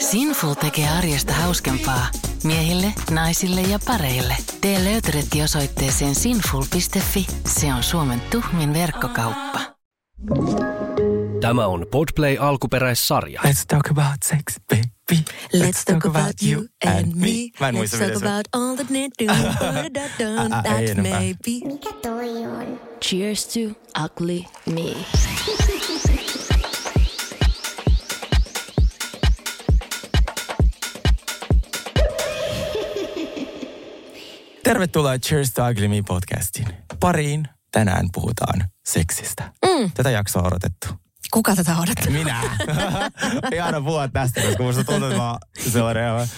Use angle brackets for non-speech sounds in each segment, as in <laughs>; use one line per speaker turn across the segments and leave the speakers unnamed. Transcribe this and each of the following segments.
Sinful tekee arjesta hauskempaa. Miehille, naisille ja pareille. Tee löytöretti osoitteeseen sinful.fi. Se on Suomen tuhmin verkkokauppa.
Tämä on Podplay alkuperäissarja.
Let's talk about sex, baby.
Let's talk about you and me.
Mä en
Let's
muista,
talk
miten se
about all that need do. <laughs>
Ä- ä- ei
That maybe.
Mikä toi on?
Cheers to ugly me.
Tervetuloa Cheers to Ugly Me podcastin. Pariin tänään puhutaan seksistä. Mm. Tätä jaksoa on odotettu.
Kuka tätä odottaa?
Minä. Ihana puhua tästä, koska musta tuntuu, että mä oon sellainen aivan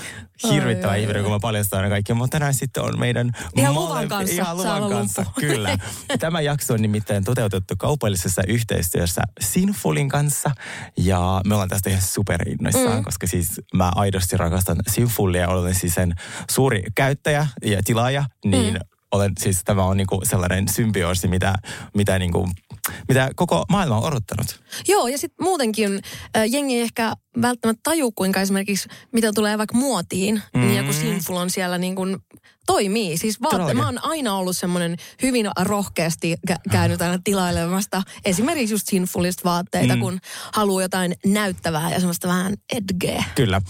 hirvittävä
ai,
ihminen, kun mä paljastan aina kaikki. Mutta tänään sitten on meidän...
Ihan
mole-
luvan kanssa
Ihan luvan kanssa, kyllä. Tämä jakso on nimittäin toteutettu kaupallisessa yhteistyössä Sinfulin kanssa. Ja me ollaan tästä ihan superinnoissaan, mm. koska siis mä aidosti rakastan Sinfulia. Olen siis sen suuri käyttäjä ja tilaaja, niin mm olen, siis tämä on niinku sellainen symbioosi, mitä, mitä, niinku, mitä koko maailma on odottanut.
Joo, ja sitten muutenkin äh, jengi ei ehkä välttämättä taju, kuinka esimerkiksi mitä tulee vaikka muotiin, mm. niin joku Sinful on siellä niin kuin toimii. Siis vaatte, mä oon aina ollut semmoinen hyvin rohkeasti kä- käynyt aina tilailemasta esimerkiksi just Sinfulista vaatteita, mm. kun haluaa jotain näyttävää ja semmoista vähän edgeä.
Kyllä.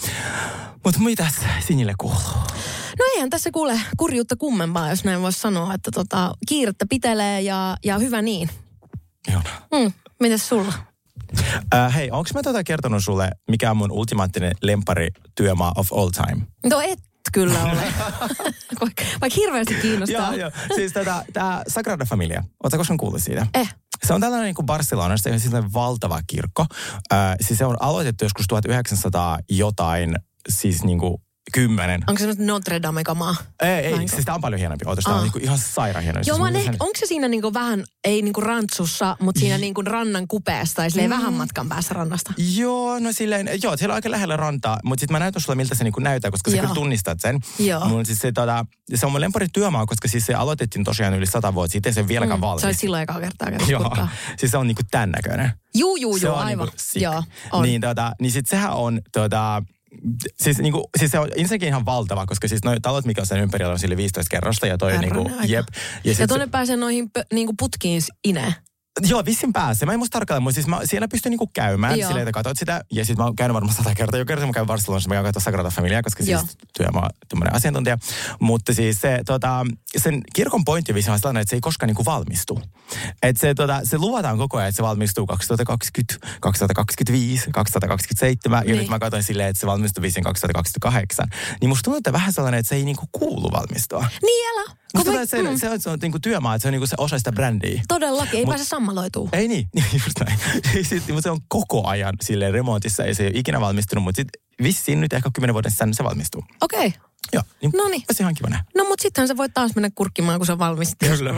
Mutta mitäs Sinille kuuluu?
No eihän tässä kuule kurjuutta kummempaa, jos näin voisi sanoa, että tota, kiirettä pitelee ja, ja hyvä niin.
Ihana.
Mm, mitäs sulla?
Äh, hei, onko mä tota kertonut sulle, mikä on mun ultimaattinen lempari työmaa of all time?
No et kyllä ole. <laughs> vaikka, vaikka hirveästi kiinnostaa.
joo, joo. Siis tätä, tää Sagrada Familia, ootko koskaan kuullut siitä?
Eh.
Se on tällainen niin kuin Barcelonasta, ihan sellainen valtava kirkko. Äh, siis se on aloitettu joskus 1900 jotain, siis niin kuin kymmenen.
Onko se Notre Dame-kamaa?
Ei, ei,
Vainko?
siis tämä on paljon hienompi. Oota, tämä on
Ah.
niin kuin ihan sairaan hieno.
Joo,
Siis mun
ehkä,
sen-
onko se siinä niinku vähän, ei niinku rantsussa, mutta siinä niinku rannan kupeessa tai silleen vähän matkan päässä rannasta?
Joo, no silleen, joo, siellä on aika lähellä rantaa, mutta sitten mä näytän sulle, miltä se niinku näyttää, koska sä
Joo.
kyllä tunnistat sen.
Joo.
Mun siis se, tota, se on mun lempari työmaa, koska siis se aloitettiin tosiaan yli sata vuotta sitten, se ei vieläkään valmis.
Se oli silloin ekaa kertaa kertaa
Joo,
kurkkaa.
siis se on niinku tämän näköinen.
Juu, juu, juu, aivan.
Niinku.
Joo, on.
Niin, tota, niin sit sehän on tota, Siis, niinku, siis se on ensinnäkin ihan valtava, koska siis noi talot, mikä on sen ympärillä, on sille 15 kerrosta ja toi niinku,
aika.
jep.
Ja,
sit
tuonne pääsee noihin pö, niinku putkiin ineen.
Joo, vissin päässä. Mä en muista tarkalleen, mutta siis mä, siellä pystyn niinku käymään
Joo.
silleen, että katsot sitä. Ja sitten mä oon käynyt varmaan sata kertaa. Jo kerran mä käyn Barcelonassa, mä käyn katsoa Sagrada Familia, koska
Joo.
siis työ mä oon tämmönen asiantuntija. Mutta siis se, tota, sen kirkon pointti vissi on sellainen, että se ei koskaan niinku valmistu. Että se, tota, se luvataan koko ajan, että se valmistuu 2020, 2025, 2027. Ja
Niin.
nyt mä katsoin silleen, että se valmistuu vissiin 2028. Niin musta tuntuu, että vähän sellainen, että se ei niinku kuulu valmistua.
Niin älä.
Musta
me-
se,
mm,
se, on, se on niinku työmaa, että se on niinku se osa sitä brändiä.
Todellakin, ei
Mut-
pääse sammaloituu.
Ei niin, <laughs> just näin. Sitten, mutta se on koko ajan silleen remontissa, ei se ole ikinä valmistunut, mutta sitten vissiin nyt ehkä kymmenen vuoden sisään se valmistuu.
Okei. Okay.
Joo, niin
Noniin.
olisi ihan kiva nähdä.
No mut sittenhän se voi taas mennä kurkkimaan, kun se on valmis.
Kyllä.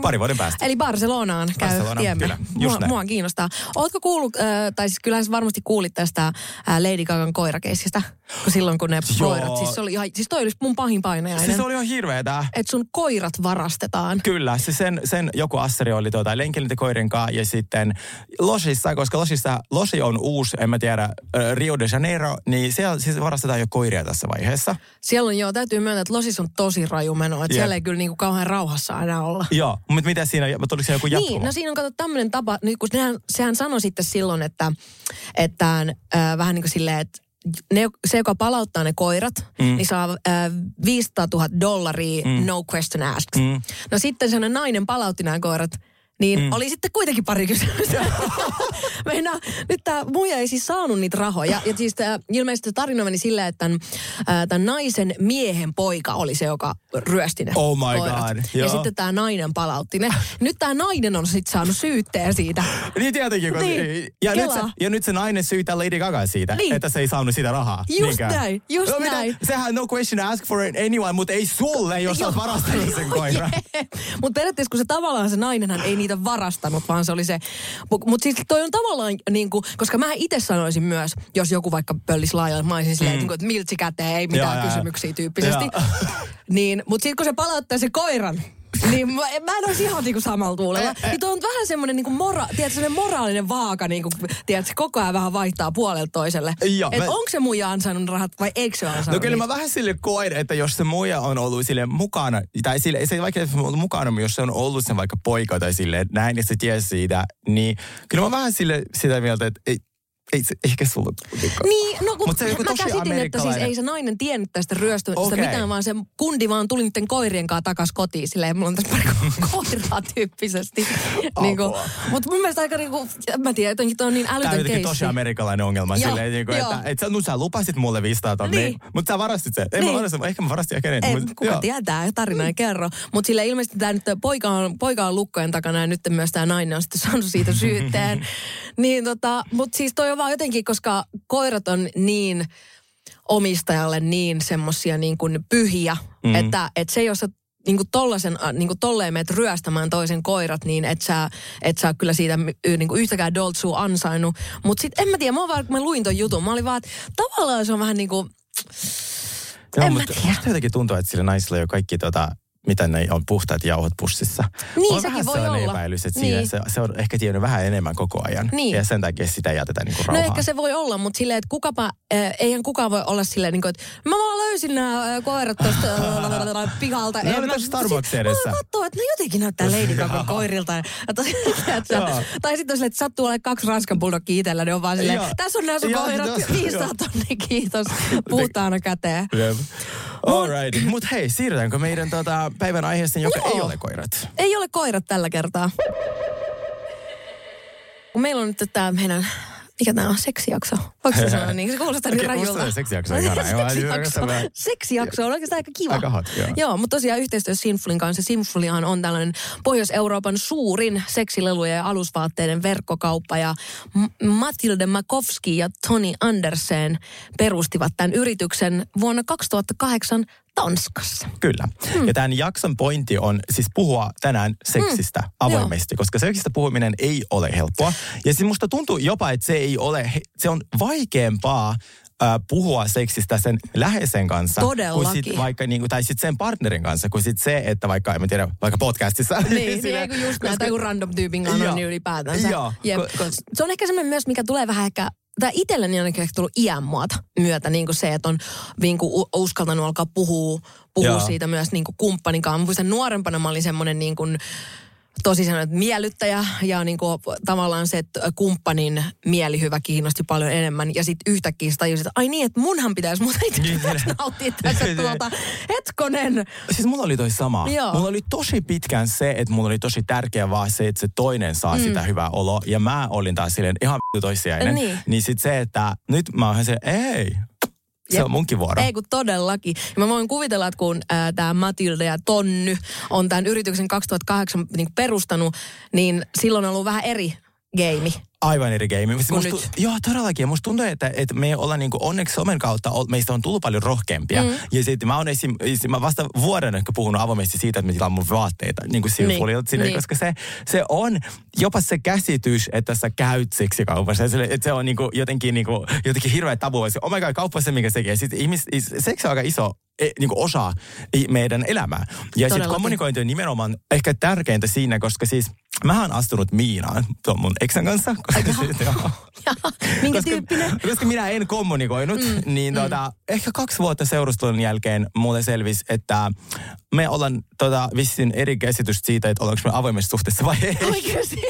Pari vuoden päästä.
Eli Barcelonaan käy
Barcelona,
tiemme.
kyllä,
mua,
näin.
mua kiinnostaa. Ootko kuullut, äh, tai siis kyllähän sä varmasti kuulit tästä äh, Lady Gagan koirakeissistä, kun silloin kun ne
Joo.
koirat, siis, se oli ihan, siis toi olisi mun pahin painajainen.
Siis se oli ihan hirveetä.
Että sun koirat varastetaan.
Kyllä, se sen, sen joku asseri oli tuota, lenkelintäkoirin kanssa ja sitten Losissa, koska Losissa, Losi on uusi, en mä tiedä, Rio de Janeiro, niin siellä siis varastetaan jo koiria tässä vaiheessa.
Siellä on joo, täytyy myöntää, että Losis on tosi raju meno. Että
Jep.
siellä ei kyllä niinku kauhean rauhassa aina olla.
Joo, mutta mitä siinä, tuliko se joku jatkumo?
Niin, no siinä on kato tämmöinen tapa, nyt kun sehän, sehän sanoi sitten silloin, että, että äh, vähän niin kuin silleen, että ne, se, joka palauttaa ne koirat, mm. niin saa äh, 500 000 dollaria, mm. no question asked.
Mm.
No sitten sellainen nainen palautti nämä koirat, niin mm. oli sitten kuitenkin pari kysymystä. <laughs> Meinaa, nyt tämä muija ei siis saanut niitä rahoja. Ja siis tää, ilmeisesti tarina meni sillä, että tämän, naisen miehen poika oli se, joka ryösti ne
Oh my
koirat.
God,
Ja
joo.
sitten tämä nainen palautti ne. Nyt tämä nainen on sitten saanut syytteen siitä. <laughs>
Niin tietenkin. Kun,
Niin,
ja, nyt se, ja nyt se nainen syytää Lady Gaga siitä,
Niin.
että se ei saanut sitä rahaa.
Just
Niinkään.
näin, just
no, mitä?
näin.
Sehän no question ask for anyone, mutta ei sulle, jos sä oot varastanut sen <laughs> koiran.
Mutta periaatteessa kun se tavallaan se nainenhan ei niitä varastanut, vaan se oli se. Mutta mut siis toi on tavallaan niin kuin, koska mä itse sanoisin myös, jos joku vaikka pöllisi laajalle maisin silleen, mm. että miltsi käteen, ei mitään
joo,
kysymyksiä tyyppisesti.
joo. <laughs>
niin, mutta sitten kun se palauttaa se koiran, Niin mä, mä en olisi ihan niinku samalla tuulella. Niin tuo on vähän semmoinen niinku mora, tiedätkö, moraalinen vaaka, niinku, tiedätkö, koko ajan vähän vaihtaa puolelta toiselle.
Joo,
Et
mä-
onko se muija ansainnut rahat vai eikö se ole ansainnut
No kyllä
niitä?
mä vähän sille koen, että jos se muija on ollut sille mukana, tai sille, se ei vaikka että ollut mukana, mutta jos se on ollut sen vaikka poika tai sille näin, ja se tiesi siitä, niin kyllä mä vähän sille sitä mieltä, että ei, ei se ehkä sulla tullut niinku-
Niin, no kun
Mut se on joku
mä käsitin, että siis ei se nainen tiennyt tästä ryöstöstä
Okei.
mitään, vaan se kundi vaan tuli niiden koirien kanssa takas kotiin. Silleen, mulla on tässä pari <laughs> koiraa tyyppisesti. niinku,
Apua.
mutta mun mielestä aika niinku, en mä tiedä, jotenkin toi on niin
Tämä on
älytön keissi.
tosi amerikkalainen ongelma.
Joo,
silleen, niin kuin,
joo.
että, että sä, no, sä lupasit mulle 500 tonnia,
Niin.
mutta sä varastit sen. En
Niin.
mä varastin, ehkä mä varastin ehkä enemmän.
Ei,
mut
kuka
joo.
tietää, tarina ei kerro. Mutta sille ilmeisesti tämä nyt poika on, poika on lukkojen takana ja nyt myös tämä nainen on sitten saanut siitä syytteen. <laughs> niin tota, mutta siis toi on vaan jotenkin, koska koirat on niin omistajalle niin semmosia niin kuin pyhiä, mm. että, että se jos sä niin kuin tollasen, äh, niin kuin tolleen meet ryöstämään toisen koirat, niin et sä, et sä kyllä siitä niin kuin yhtäkään doltsua ansainnut. Mutta sitten en mä tiedä, mä, vaan, kun mä luin ton jutun, mä olin vaan, että tavallaan se on vähän niin kuin,
Joo,
en mä tiedä.
musta jotenkin tuntuu, että sillä naisilla jo kaikki tota, mitä ne on puhtaat jauhot pussissa.
Niin,
on
sekin voi olla.
epäilys, että
Niin.
siinä se, se, on ehkä tiennyt vähän enemmän koko ajan.
Niin.
Ja sen takia sitä jätetään niin kuin
No
rauhaan.
ehkä se voi olla, mutta silleen, että kukapa, äh, eihän kukaan voi olla silleen, niin kuin, että mä vaan löysin nämä äh, koirat tuosta äh, <laughs> pihalta.
Ne oli
mä-
tuossa Starbucksin
Mä
edessä.
katsoa, että ne jotenkin näyttää Lady Gagan koirilta. Ja, tai, <laughs> tiedätkö,
Joo.
tai sitten on silleen, että sattuu olemaan kaksi ranskan bulldogkia itsellä, ne on vaan silleen, tässä on nämä sun koirat,
joo,
500
joo.
tonnia, kiitos, puhtaana käteen.
Jep. All right. Mutta hei, siirrytäänkö meidän tota, päivän aiheeseen, joka
Joo.
ei ole koirat?
Ei ole koirat tällä kertaa. Meillä on nyt tämä meidän, mikä tämä on, seksijakso. Voiko se sanoa <laughs> niin? Se kuulostaa niin
musta
rajulta.
se seksijakso on ihana. <laughs>
Seksijakso. seksijakso on oikeastaan aika kiva.
Aika hot, joo.
Joo, mutta tosiaan yhteistyössä Sinfulin kanssa. Sinfulihan on tällainen Pohjois-Euroopan suurin seksilelujen ja alusvaatteiden verkkokauppa. Ja Matilde Makovski ja Toni Andersen perustivat tämän yrityksen vuonna 2008 Tanskassa.
Kyllä.
Hmm.
Ja tämän jakson pointti on siis puhua tänään seksistä
Hmm.
avoimesti, koska seksistä puhuminen ei ole helppoa. Ja siis musta tuntuu jopa, että se ei ole, se on vaikeampaa äh, puhua seksistä sen läheisen kanssa. Kuin
Todellakin.
sit vaikka, niin kuin, tai sitten sen partnerin kanssa, kuin sit se, että vaikka, en tiedä, vaikka podcastissa.
Niin, niin <laughs>
Sillä-
ei kun just näin,
koska-
tai kun random tyypin kanssa
Joo.
on niin ylipäätänsä.
Joo,
Jep.
ko-
Se on ehkä semmoinen myös, mikä tulee vähän ehkä tai itselleni on ehkä tullut iän myötä, niin kuin se, että on niin kuin uskaltanut alkaa puhua, puhua siitä myös niin kuin kumppanin kanssa. Mä muistan nuorempana mä olin semmoinen niin kuin, tosi sellainen miellyttäjä ja niin kuin, tavallaan se, että kumppanin mielihyvä kiinnosti paljon enemmän. Ja sitten yhtäkkiä sä tajusit, että ai niin, että munhan pitäisi muuta itse
Niin.
nauttia tässä tuolta. Hetkonen.
Siis mulla oli toi sama.
Joo.
Mulla oli tosi pitkään se, että mulla oli tosi tärkeää vaan se, että se toinen saa mm. sitä hyvää oloa. Ja mä olin taas silleen ihan toissijainen.
Niin.
niin sit se, että nyt mä oon se, ei, se on munkin vuoro.
Ei kun todellakin. Ja mä voin kuvitella, että kun tämä Matilda ja Tonny on tämän yrityksen 2008 niin perustanut, niin silloin on ollut vähän eri geimi.
Aivan eri game. Musta, musta,
nyt.
Joo, todellakin. Musta tuntuu, että, että me ollaan niinku onneksi somen kautta, meistä on tullut paljon rohkeampia. Mm. Ja sitten mä oon esim, esim, mä vasta vuoden ehkä puhunut avoimesti siitä, että mä tilaan mun vaatteita niin kuin Sinfulilta
Niin,
niin,
niin.
koska se, se on jopa se käsitys, että sä käyt seksikaupassa. Se, että se on niinku jotenkin, niinku, jotenkin hirveä tabu. Se, Oh my god, kauppa se, mikä tekee. Sitten ihmis, is- seksi on aika iso e, niinku osa i- meidän elämää. Ja sitten kommunikointi on nimenomaan ehkä tärkeintä siinä, koska siis Mähän on astunut Miinaan tuon mun eksän kanssa. Koska, <laughs> joo.
Minkä
koska,
tyyppinen?
koska minä en kommunikoinut, mm, niin mm. Tota, ehkä kaksi vuotta seurustelun jälkeen mulle selvisi, että me ollaan tota, vissiin eri käsitystä siitä, että ollaanko me avoimessa suhteessa vai ei.
Oikeasti. <laughs>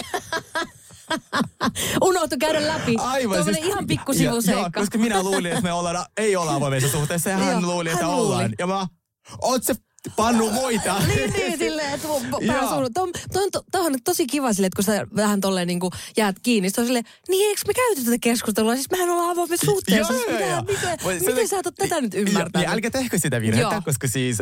Unohtu käydä läpi. Tuommoinen ihan
Joo,
pikkusivuseikka.
koska minä luulin, että me ollaan, ei olla avoimessa suhteessa ja hän
Joo,
luuli, että
hän luuli.
ollaan. Ja mä, oot se pannu muita? <laughs>
Niin, niin, silleen, että mun
Joo.
pää suunut. Tuo, tuo, on, tosi kiva silleen, että kun sä vähän tolleen niin kuin jäät kiinni, on silleen, niin eikö me käyty tätä keskustelua? Siis mehän ollaan avoimessa suhteessa.
Joo, joo,
Mitä-
joo.
Miten,
se-
miten sä et ole tätä nyt
Joo,
ymmärtänyt?
Niin älkää tehkö sitä virhettä,
Joo.
koska siis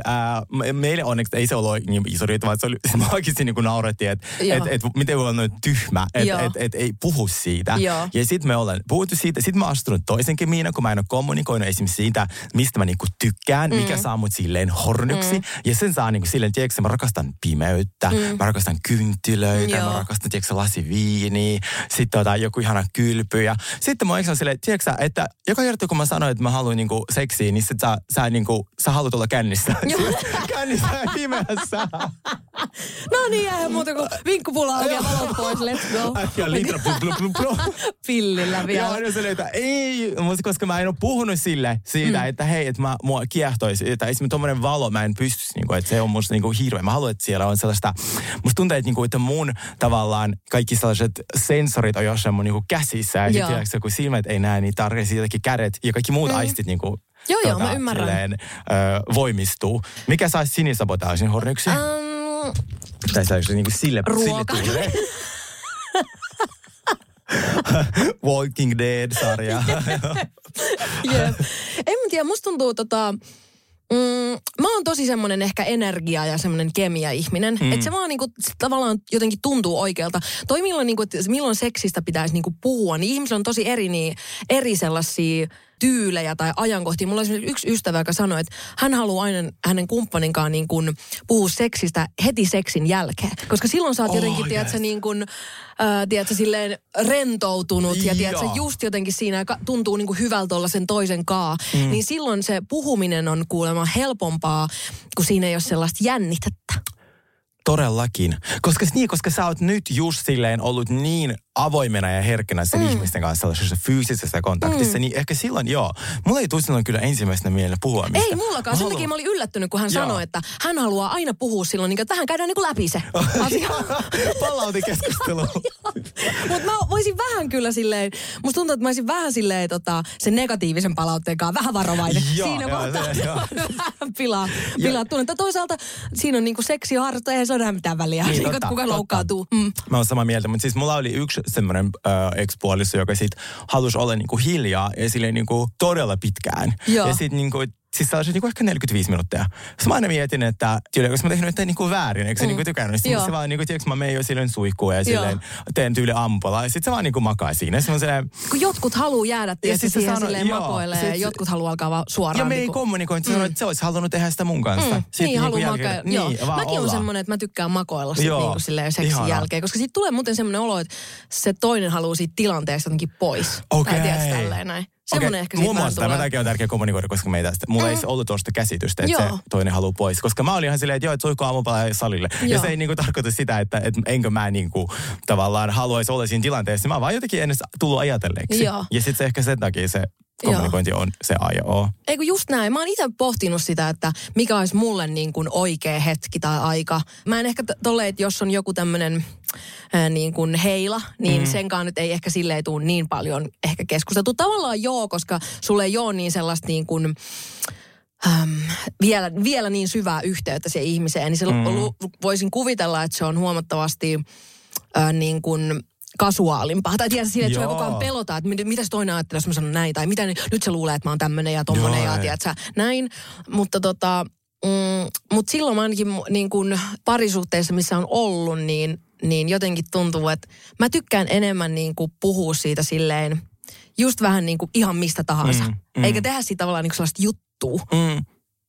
me- meille onneksi ei se ollut niin iso riita, vaan se oli, <laughs> mä oikeasti niin kuin naurettiin, että
Joo.
et, et, miten voi olla noin tyhmä, että
Joo.
et, et, ei puhu siitä.
Joo.
Ja sitten me ollaan puhuttu siitä, sitten mä oon astunut toisenkin miina, kun mä en ole kommunikoinut esimerkiksi siitä, mistä mä niinku tykkään, mm. mikä saa mut silleen hornyksi. Mm. Ja sen saa niinku silleen, tiedätkö, mä rakastan pimeyttä, mm. mä rakastan kynttilöitä,
Joo.
mä rakastan, tiedätkö, lasi viiniä, sitten tota, joku ihana kylpy. Ja sitten mun ex on silleen, tiedätkö, että joka kerta kun mä sanoin, että mä haluan niinku seksiä, niin sit sä, sä, niinku, sä haluat olla kännissä. <laughs> <laughs> Kännissä pimeässä. <laughs>
no niin, eihän muuta kuin vinkkupula auki ja valot pois, let's go.
Ja litra, blu, blu, blu.
Pillillä
Ja
vielä.
aina silleen, että ei, mutta koska mä en ole puhunut sille siitä, mm. että hei, että mä, mua kiehtoisi, että esimerkiksi tommonen valo mä en pystyisi, niin kuin, että se on musta niin kuin hirveä. Mä haluan, että siellä on sellaista, musta tuntuu, että, niin kuin, että mun tavallaan kaikki sellaiset sensorit on jossain mun niin kuin käsissä. Ja sitten kun silmät ei näe, niin tarvitsisi jotenkin kädet ja kaikki muut mm. aistit niin kuin,
Joo, joo, mä ymmärrän.
silleen, ö, voimistuu. Mikä saisi sinisabotaasin hornyksi?
Um,
tai saisi niin kuin sille,
Ruoka.
sille? <laughs> Walking Dead-sarja.
Jep. En tiedä, musta tuntuu tota... Mm, mä oon tosi semmonen ehkä energia ja semmonen kemia-ihminen. Mm. Että se vaan niinku, se tavallaan jotenkin tuntuu oikealta. Toi milloin, niinku, milloin seksistä pitäisi niinku puhua, niin ihmisillä on tosi eri, niin, eri sellaisia tyylejä tai ajankohtia. Mulla on esimerkiksi yksi ystävä, joka sanoi, että hän haluaa aina hänen kumppaninkaan niin kuin puhua seksistä heti seksin jälkeen. Koska silloin sä oot
Oh,
jotenkin,
yes.
tiedätkö, niin kuin, äh, tiedätkö, silleen rentoutunut ja tiedätkö,
Joo.
just jotenkin siinä tuntuu niin kuin hyvältä olla sen toisen kaa. Mm. Niin silloin se puhuminen on kuulemma helpompaa, kun siinä ei ole sellaista jännitettä.
Todellakin. Koska, niin, koska sä oot nyt just silleen ollut niin avoimena ja herkkänä sen mm. ihmisten kanssa sellaisessa fyysisessä kontaktissa, mm. niin ehkä silloin joo. Mulla ei tule kyllä ensimmäisenä mieleen puhua mistä.
Ei mullakaan. Sen takia mä olin yllättynyt, kun hän
Joo.
sanoi, että hän haluaa aina puhua silloin, niin tähän käydään niin kuin läpi se <laughs> asia. <laughs>
Palautekeskustelu. <laughs>
Mutta mä voisin vähän kyllä silleen, musta tuntuu, että mä olisin vähän silleen tota, sen negatiivisen palautteen kanssa vähän varovainen.
Joo,
siinä
joo,
kohtaa
se- joo.
vähän pilaa, pilaa tunnetta. Toisaalta siinä on niinku seksi harrasta, eihän se ole mitään väliä,
Niin,
niin,
totta,
kuka
totta.
loukkaantuu. Mm.
Mä oon samaa mieltä, mutta siis mulla oli yksi semmoinen äh, ex-puoliso, joka sit halusi olla niinku hiljaa ja silleen niinku todella pitkään.
Joo.
Ja sit niinku, siis se olisi niinku ehkä 45 minuuttia. Sitten mä aina mietin, että tyyli, koska mä tehnyt jotain niinku väärin, eikö se
Mm.
niinku tykännyt. Sitten se vaan niinku, tiedätkö, mä menen jo silleen suihkuun ja silleen teen tyyli ampola. Ja sit se vaan niinku makaa siinä. Sitten mä silleen,
Kun jotkut haluaa jäädä tietysti
sit se
siihen
sanoi-
silleen
joo,
makoilee ja
sit-
jotkut haluaa alkaa vaan suoraan.
ja me ei
niinku-
kommunikoinut, mm. että se olisi halunnut tehdä sitä mun kanssa.
Mm,
Sitten
niin, haluaa
jälkeen-
makaa. Joo.
Niin, vaan
Mäkin on
olla.
semmoinen, että mä tykkään makoilla sit
Joo,
niinku silleen seksin
ihanaa.
jälkeen. Koska siitä tulee muuten semmoinen olo, että se toinen haluaa siitä tilanteesta jotenkin pois.
Okei.
Tai tiedätkö, tälleen näin. Semmoinen
Okei,
ehkä
Muun muassa tämä on tärkeää kommunikoida, koska meitä sitä, mulla mm. ei ollut tuosta käsitystä, että
Joo.
se toinen haluaa pois. Koska mä olin ihan silleen, että joo, että suihku aamupala ja salille. Ja
Joo.
se ei niinku tarkoita sitä, että, että enkö mä niinku tavallaan haluaisi olla siinä tilanteessa. Mä vaan jotenkin ennen tullut ajatelleeksi.
Joo.
Ja sitten se ehkä sen takia se kommunikointi on se A ja O.
Eikö just näin. Mä oon itse pohtinut sitä, että mikä olisi mulle niin kuin oikea hetki tai aika. Mä en ehkä t- tolle, että jos on joku tämmöinen niin kuin heila, niin mm. senkaan nyt ei ehkä silleen tule niin paljon ehkä keskusteltu. Tavallaan joo, koska sulle ei ole niin sellaista niin kuin, äm, vielä, vielä niin syvää yhteyttä siihen ihmiseen. Niin se mm. voisin kuvitella, että se on huomattavasti äh, niin kuin kasuaalimpaa. Tai tiedät sille, että
Joo.
koko ajan pelotaan, että mit- mitä se toinen ajattelee, jos mä sanon näin. Tai mitä, nyt se luulee, että mä oon tämmönen ja tommonen
Joo,
ja
ei.
tiedät sä, näin. Mutta tota, mm, mut silloin mä ainakin niin kun parisuhteessa, missä on ollut, niin, niin jotenkin tuntuu, että mä tykkään enemmän niin kuin puhua siitä silleen, just vähän niin kuin ihan mistä tahansa.
Mm,
Mm. Eikä tehdä siitä tavallaan niin sellaista juttua.
Mm.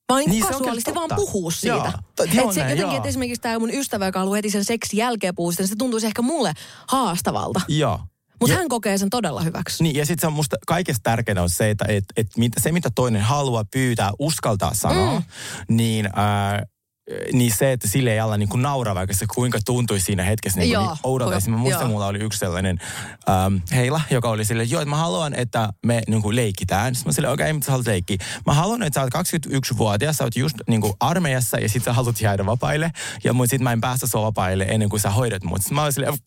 Vaan niin
se on
kasuaalisti vaan puhua siitä.
Joo, to-
Et se
näin,
jotenkin, että esimerkiksi tämä mun ystävä, joka haluaa heti sen seksi jälkeen puhua sitä, niin se tuntuisi ehkä mulle haastavalta.
Joo.
Mutta hän kokee sen todella hyväksi.
Niin, ja sitten se on musta kaikesta tärkeintä on se, että et, et se mitä toinen haluaa pyytää, uskaltaa sanoa, mm. niin... Ää, niin se, että sille ei alla niin kuin nauraa, vaikka se kuinka tuntuisi siinä hetkessä niin, niin oudolta. Mä muistan,
joo.
mulla oli yksi sellainen ähm, heila, joka oli silleen, joo, että mä haluan, että me niin kuin leikitään. Sitten mä silleen, okei, okay, mitä sä haluat leikkiä? Mä haluan, että sä oot 21-vuotias, sä oot just niin kuin armeijassa ja sit sä haluat jäädä vapaille. Ja mut sit mä en päästä sua vapaille ennen kuin sä hoidat mut. Sitten mä olin silleen,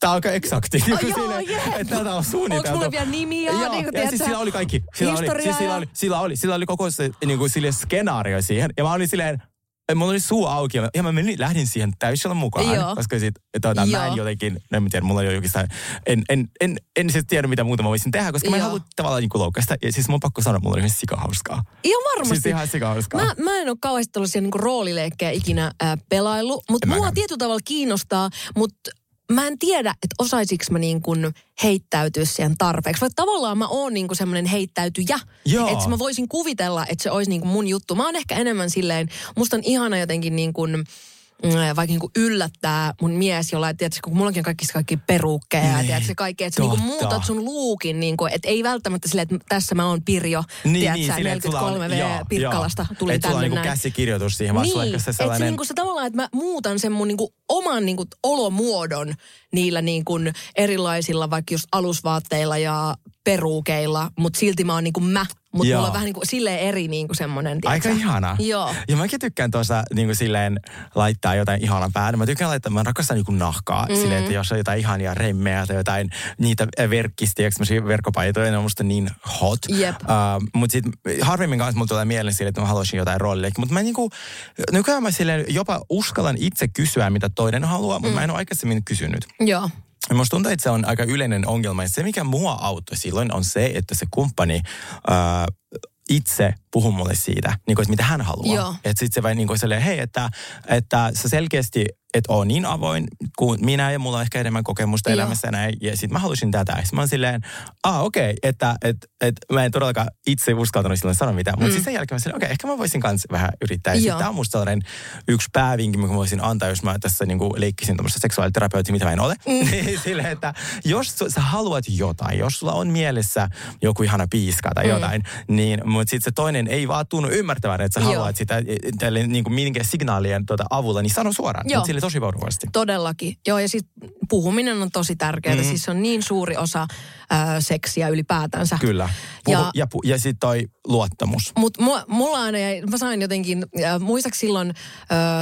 Tää on aika eksakti. Kuin
joo,
silleen,
jep.
että tätä on suunniteltu.
Onks mulla vielä nimiä?
Joo,
Niin kuin,
ja siis sillä oli kaikki. Sillä oli, siis sillä oli, sillä oli, sillä oli koko se niin kuin sille skenaario siihen. Ja mä olin silleen, mulla oli suu auki ja mä menin, lähdin siihen täysillä mukaan.
Joo.
Koska sit, tuota, mä en
Joo.
jotenkin, en mä tiedä, mulla oli jokin sitä, en, en, en, en siis tiedä mitä muuta mä voisin tehdä, koska mä en
Joo.
halua tavallaan niin loukkaista. Ja siis mun on pakko sanoa, mulla oli ihan sikahauskaa.
Ihan varmasti.
Siis ihan sikahauskaa.
Mä, mä en ole kauheasti tällaisia niinku roolileikkejä ikinä äh, pelaillut, mutta
En
mua tietyllä tavalla kiinnostaa, mutta mä en tiedä, että osaisiks mä niin kuin heittäytyä siihen tarpeeksi. Vaikka tavallaan mä oon niin kuin semmoinen heittäytyjä.
Joo.
Että mä voisin kuvitella, että se olisi niin kuin mun juttu. Mä oon ehkä enemmän silleen, musta on ihana jotenkin niin kuin, vaikka niinku yllättää mun mies jollain, tiedätkö, kun mullakin on kaikki, kaikki peruukkeja ja
Niin,
tiedätkö, kaikki, että sä niinku muutat sun luukin, niinku, että ei välttämättä silleen, että tässä mä oon Pirjo,
Niin,
tiedätkö,
niin, silleen, että sulla on-
43V
joo,
Pirkkalasta
joo.
tuli
sulla
tänne
niinku
näin.
käsikirjoitus siihen, vaan sulla
Niin,
ehkä se
että se,
sellainen...
niinku, se tavallaan, että mä muutan sen mun niinku, oman niinku, olomuodon niillä niinku, erilaisilla vaikka just alusvaatteilla ja peruukeilla, mutta silti mä oon niinku mä. Mutta
Joo.
mulla on vähän niinku, silleen eri niinku semmonen,
Aika
tiedätkö?
ihana.
Joo.
Ja mäkin tykkään tuossa niin kuin silleen laittaa jotain ihanan päälle. Mä tykkään laittaa, mä rakastan niin nahkaa. Mm. Silleen, että jos on jotain ihania remmejä tai jotain niitä verkkistiä, semmoisia verkkopaitoja, ne on musta niin hot.
Jep.
Uh, Mutta sitten harvemmin kanssa mulla tulee mieleen sille, että mä haluaisin jotain roolia. Mutta mä niinku, nykyään mä silleen jopa uskallan itse kysyä, mitä toinen haluaa, mutta mm. mä en ole aikaisemmin kysynyt.
Joo.
Ja Musta tuntuu, että se on aika yleinen ongelma. Ja se, mikä mua auttoi silloin, on se, että se kumppani ää, itse puhuu mulle siitä, niin kuin, että mitä hän haluaa. Että sitten se vai niin kuin silleen, hei, että, että sä selkeästi et ole niin avoin kuin minä ja mulla on ehkä enemmän kokemusta
Joo.
elämässä näin. Ja sitten mä halusin tätä. Ja mä oon silleen, ah okei, okay, että et, et, mä en todellakaan itse uskaltanut silloin sanoa mitään. Mutta mm. sitten sen jälkeen mä silleen, okei, okay, ehkä mä voisin kanssa vähän yrittää. Ja tää on musta sellainen yksi päävinki, mikä mä voisin antaa, jos mä tässä niin kuin leikkisin tämmöistä seksuaaliterapeutia, mitä mä en ole. Mm. <laughs> niin silleen, että jos sä haluat jotain, jos sulla on mielessä joku ihana piiska tai
Mm.
jotain, niin mutta sitten se toinen ei vaan tunnu ymmärtävän, että sä
Joo.
haluat sitä e, tälle niin kuin minkä signaalien tuota avulla, niin sano suoraan.
Joo.
Sille tosi varovasti.
Todellakin. Joo, ja siis puhuminen on tosi tärkeää. Mm. Siis se on niin suuri osa ää, seksiä ylipäätänsä.
Kyllä. Puhu,
Ja-
ja, ja, pu- ja sitten toi luottamus.
Mutta mulla aina jäi, mä sain jotenkin, äh, muistaakseni silloin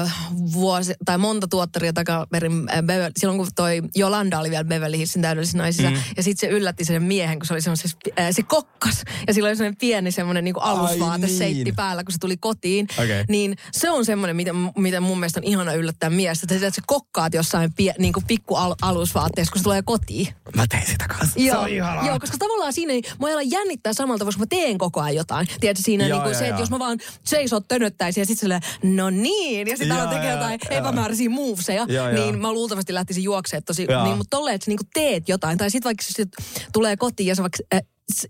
äh, vuosi, tai monta tuottaria takaperin, äh, silloin kun toi Jolanda oli vielä Beverly Hillsin täydellisissä naisissa, mm. ja sitten se yllätti sen miehen, kun se oli semmoisessa, äh, se kokkas, ja sillä oli semmoinen pieni semmoinen niinku alusvaate
niin.
seitti päällä, kun se tuli kotiin,
Okei.
niin se on semmoinen, mitä, mitä mun mielestä on ihana yllättää miestä, että sä- että sä kokkaat jossain pie, niinku pikku al, alusvaatteessa, kun se tulee kotiin.
Mä tein sitä kanssa. se on ihanaa.
Joo, koska tavallaan siinä ei, mua ei ala jännittää samalla tavalla, koska mä teen koko ajan jotain. Tiedätkö, siinä
Joo,
niinku
joo,
se, että
joo.
jos mä vaan seisot tönöttäisin ja sitten silleen, no niin, ja sitten
Joo,
tekee
joo,
jotain
joo.
epämääräisiä moveseja,
Joo, joo.
niin mä luultavasti lähtisin juoksemaan tosi,
Joo.
niin, mutta tolleen, että sä niinku teet jotain. Tai sitten vaikka sit tulee kotiin ja sä vaikka äh,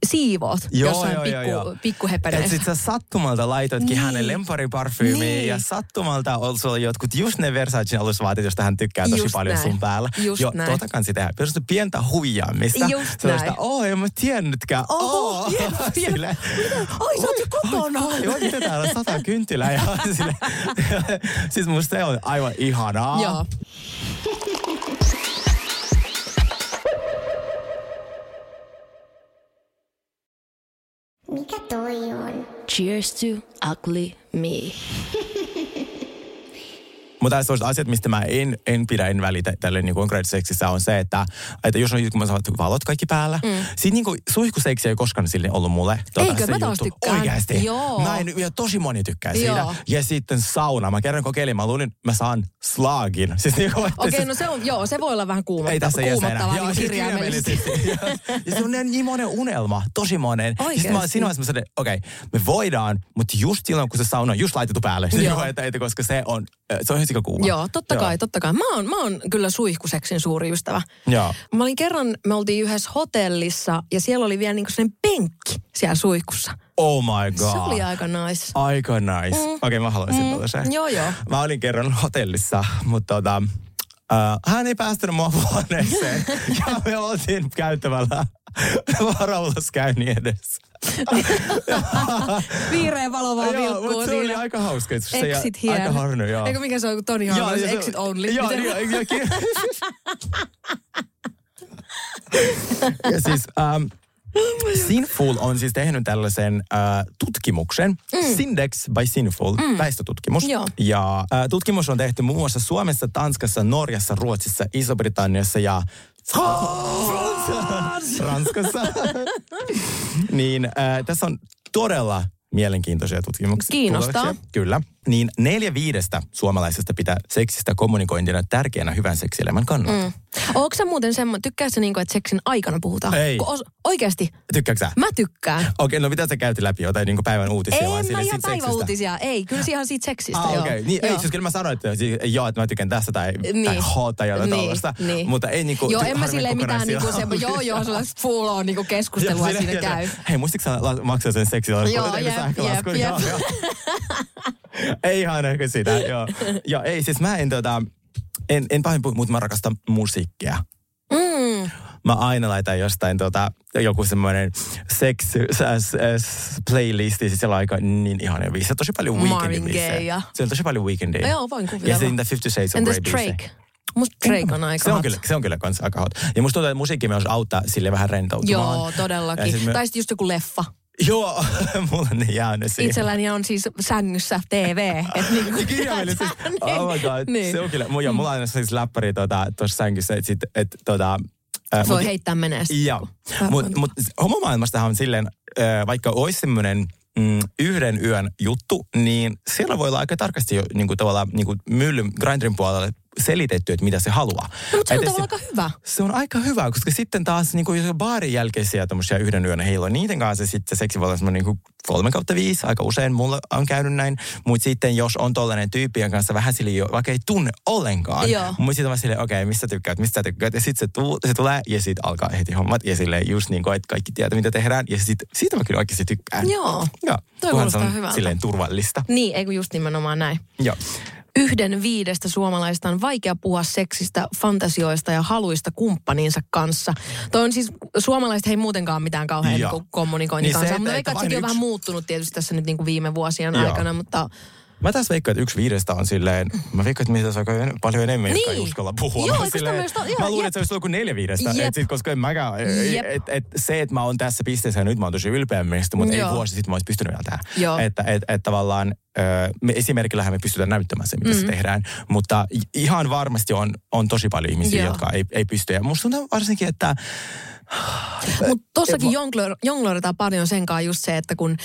siivoot jossain pikku, pikkuhepeneissä.
Sitten sä sattumalta laitoitkin
Niin.
hänen lempariparfyymiin
Niin.
ja sattumalta on sulla jotkut just ne Versace alusvaatit, josta hän tykkää tosi
Just
paljon
näin.
sun päällä.
Just
jo,
näin.
tota kansi tehdä. Perustu pientä huijaamista.
Just
Sellaista,
näin.
oh, en mä tiennytkään.
Oho,
Oh,
jep.
Silleen,
Ai, sä oot jo kotona.
Oi, mitä täällä sata kynttilää. Ja, <laughs> sille, <laughs> siis musta se on aivan ihanaa.
Joo.
Mikä toi on?
Cheers to ugly me. <laughs>
Mutta olisi asiat, mistä mä en, en pidä, en välitä tälle niin konkreettiseksissä on se, että, että jos on kun mä saan valot kaikki päällä, mm. sitten niin suihkuseksi ei koskaan sille ollut mulle. tuota,
Eikö?
se
Mä taas tykkään.
Oikeasti.
Joo.
Mä en, ja tosi moni tykkää siitä.
Joo.
Ja sitten sauna. Mä kerran kokeilin, mä luulin, mä saan slagin. <laughs> Siis niin kuin,
Okei,
se-
no se on, joo, se voi olla vähän kuumottavaa.
ei tässä
kuumottavaa
Joo,
niin
siis
kirjaimellisesti.
ja se on niin monen unelma, tosi monen. Ja Sitten mä siinä vaiheessa okei, me voidaan, mutta just silloin, kun se sauna on just laitettu päälle.
Joo.
niin <laughs> että, että, koska se on, se on sikakuuma.
Joo, totta kai, totta kai. Mä oon, mä oon kyllä suihkuseksin suuri ystävä.
Joo.
Mä olin kerran, me oltiin yhdessä hotellissa ja siellä oli vielä niinku sellainen penkki siellä suihkussa.
Oh my god.
Se oli aika nice.
Aika nice. Mm. Okei, okay, mä haluaisin mm. tällaisen.
Joo, joo.
Mä olin kerran hotellissa, mutta tota, uh, hän ei päästänyt mua huoneeseen. <laughs> ja me oltiin käyttävällä varauloskäynnin edessä. <laughs>
Viireä valo vaan
Joo,
vilkkuu
mutta se oli aika hauska. Se
Exit here.
Aika harnu, joo.
Eikö mikä se on, kun Harmon,
ja se-
exit only.
Joo, joo, joo, ja siis um, Sinful on siis tehnyt tällaisen uh, tutkimuksen, mm. Sindex by Sinful, mm. väestötutkimus.
Joo.
Ja uh, tutkimus on tehty muun muassa Suomessa, Tanskassa, Norjassa, Ruotsissa, Iso-Britanniassa ja Ranskassa. niin äh, tässä on todella mielenkiintoisia tutkimuksia.
Kiinnostaa.
tuloksia. Kyllä. Niin neljä viidestä suomalaisesta pitää seksistä kommunikointina tärkeänä hyvän seksielämän kannalta. Mm.
Ootko sä muuten semmoinen, tykkäätkö sä niinku, että seksin aikana puhutaan?
Ei.
Os, oikeasti,
Tykkääksä sä?
mä tykkään.
Okei, no mitä sä käytit läpi? Jotain niin päivän uutisia vai
En
sille
mä ihan
sit seksistä?
päiväuutisia, ei. Kyllä ihan siitä seksistä,
Ah,
joo.
Okay. Niin, ei,
Joo.
siis kyllä mä sanoin, että joo, että mä tykkään tästä tai,
Niin.
tai hot tai jotain
Niin,
tollaista.
niin.
Mutta ei niinku...
Joo, en mä silleen mitään niinku
kokonaisia
semmo, joo joo, sellaista full on niinku keskustelua siinä
se-
käy.
Hei, muistitko sä maksaa sen seksilaskun?
Joo, jep, jep, jep. <laughs>
ei ihan ehkä sitä, joo. Ja ei, siis mä en tota, en, en pahin puhu, mutta mä rakastan musiikkia.
Mm.
Mä aina laitan jostain tota, joku semmoinen sex s- s- playlisti, siis siellä on aika niin ihania biisejä. Tosi paljon weekendin biisejä. Siellä on tosi paljon weekendia.
Joo, voin kuvitella.
Ja sitten Fifty Shades of Grey.
Drake? Musta Drake on aika
se on,
hot.
kyllä, se on kyllä kans aika hot. Ja musta tuntuu, että musiikki myös auttaa sille vähän rentoutumaan.
Joo, todellakin.
me-
Tai sitten just joku leffa.
Joo, <laughs> mulla on ne jäänyt siihen.
Itselläni on siis sängyssä TV. Et <laughs> niin <laughs> kuin,
Kirjaimellisesti. Oh my god.
Niin.
Se on kyllä. Mulla, mulla on aina siis läppäri tuossa tota, sängyssä, että sit, et, tota, ää,
Voi
mut-
heittää menee sitten.
Joo. Mutta mut, homomaailmastahan on silleen, äh, vaikka olisi semmoinen mm, yhden yön juttu, niin siellä voi olla aika tarkasti jo niin kuin tavallaan niin kuin myllyn grindrin puolelle selitetty, että mitä se haluaa.
No, mutta se on tavallaan aika hyvä.
se on aika hyvä, koska sitten taas niin kuin, jos on baarin jälkeisiä tämmöisiä yhden yön heiloja, niiden kanssa sitten se seksi voi olla niin kolme kautta viisi, aika usein mulla on käynyt näin. Mutta sitten jos on tollainen tyyppi, jonka kanssa vähän sille jo, vaikka ei tunne ollenkaan,
Joo.
mutta sitten vaan silleen, okei, okay, mistä tykkäät, mistä tykkäät. Ja sitten se, tuu, se tulee ja sitten alkaa heti hommat ja silleen just niin kuin, että kaikki tietää, mitä tehdään. Ja sitten siitä mä kyllä oikeasti tykkään.
Joo.
Joo.
Toi
se
kuulostaa
on
hyvältä.
silleen turvallista.
Niin, ei kun just nimenomaan näin.
Joo.
Yhden viidestä suomalaista on vaikea puhua seksistä, fantasioista ja haluista kumppaninsa kanssa. Toi on siis, suomalaiset ei muutenkaan mitään kauhean niin kommunikoinnin
Niin se,
kanssa. Mutta on vähän muuttunut tietysti tässä nyt niin kuin viime vuosien
Joo.
aikana, mutta
Mä taas veikkaan, että yksi viidestä on silleen, mä veikkaan, että mitä on aika paljon enemmän, jotka ei
Niin.
uskalla puhua.
Joo,
Mä silleen-
tämmöistä- joo,
Mä luulen, että se olisi ollut kuin neljä viidestä. Et sit, koska en mäkään,
Jep.
et, et, se, että mä oon tässä pisteessä ja nyt mä oon tosi ylpeä meistä, mutta ei
Joo.
vuosi sitten mä olisi pystynyt vielä tähän. Että et, et tavallaan me esimerkillähän me pystytään näyttämään se, mitä mm. se tehdään. Mutta ihan varmasti on, on tosi paljon ihmisiä,
Joo.
jotka ei, ei pysty. Ja musta tuntuu varsinkin, että
Mutta tossakin jonglor, jongloritaan paljon senkaan just se, että kun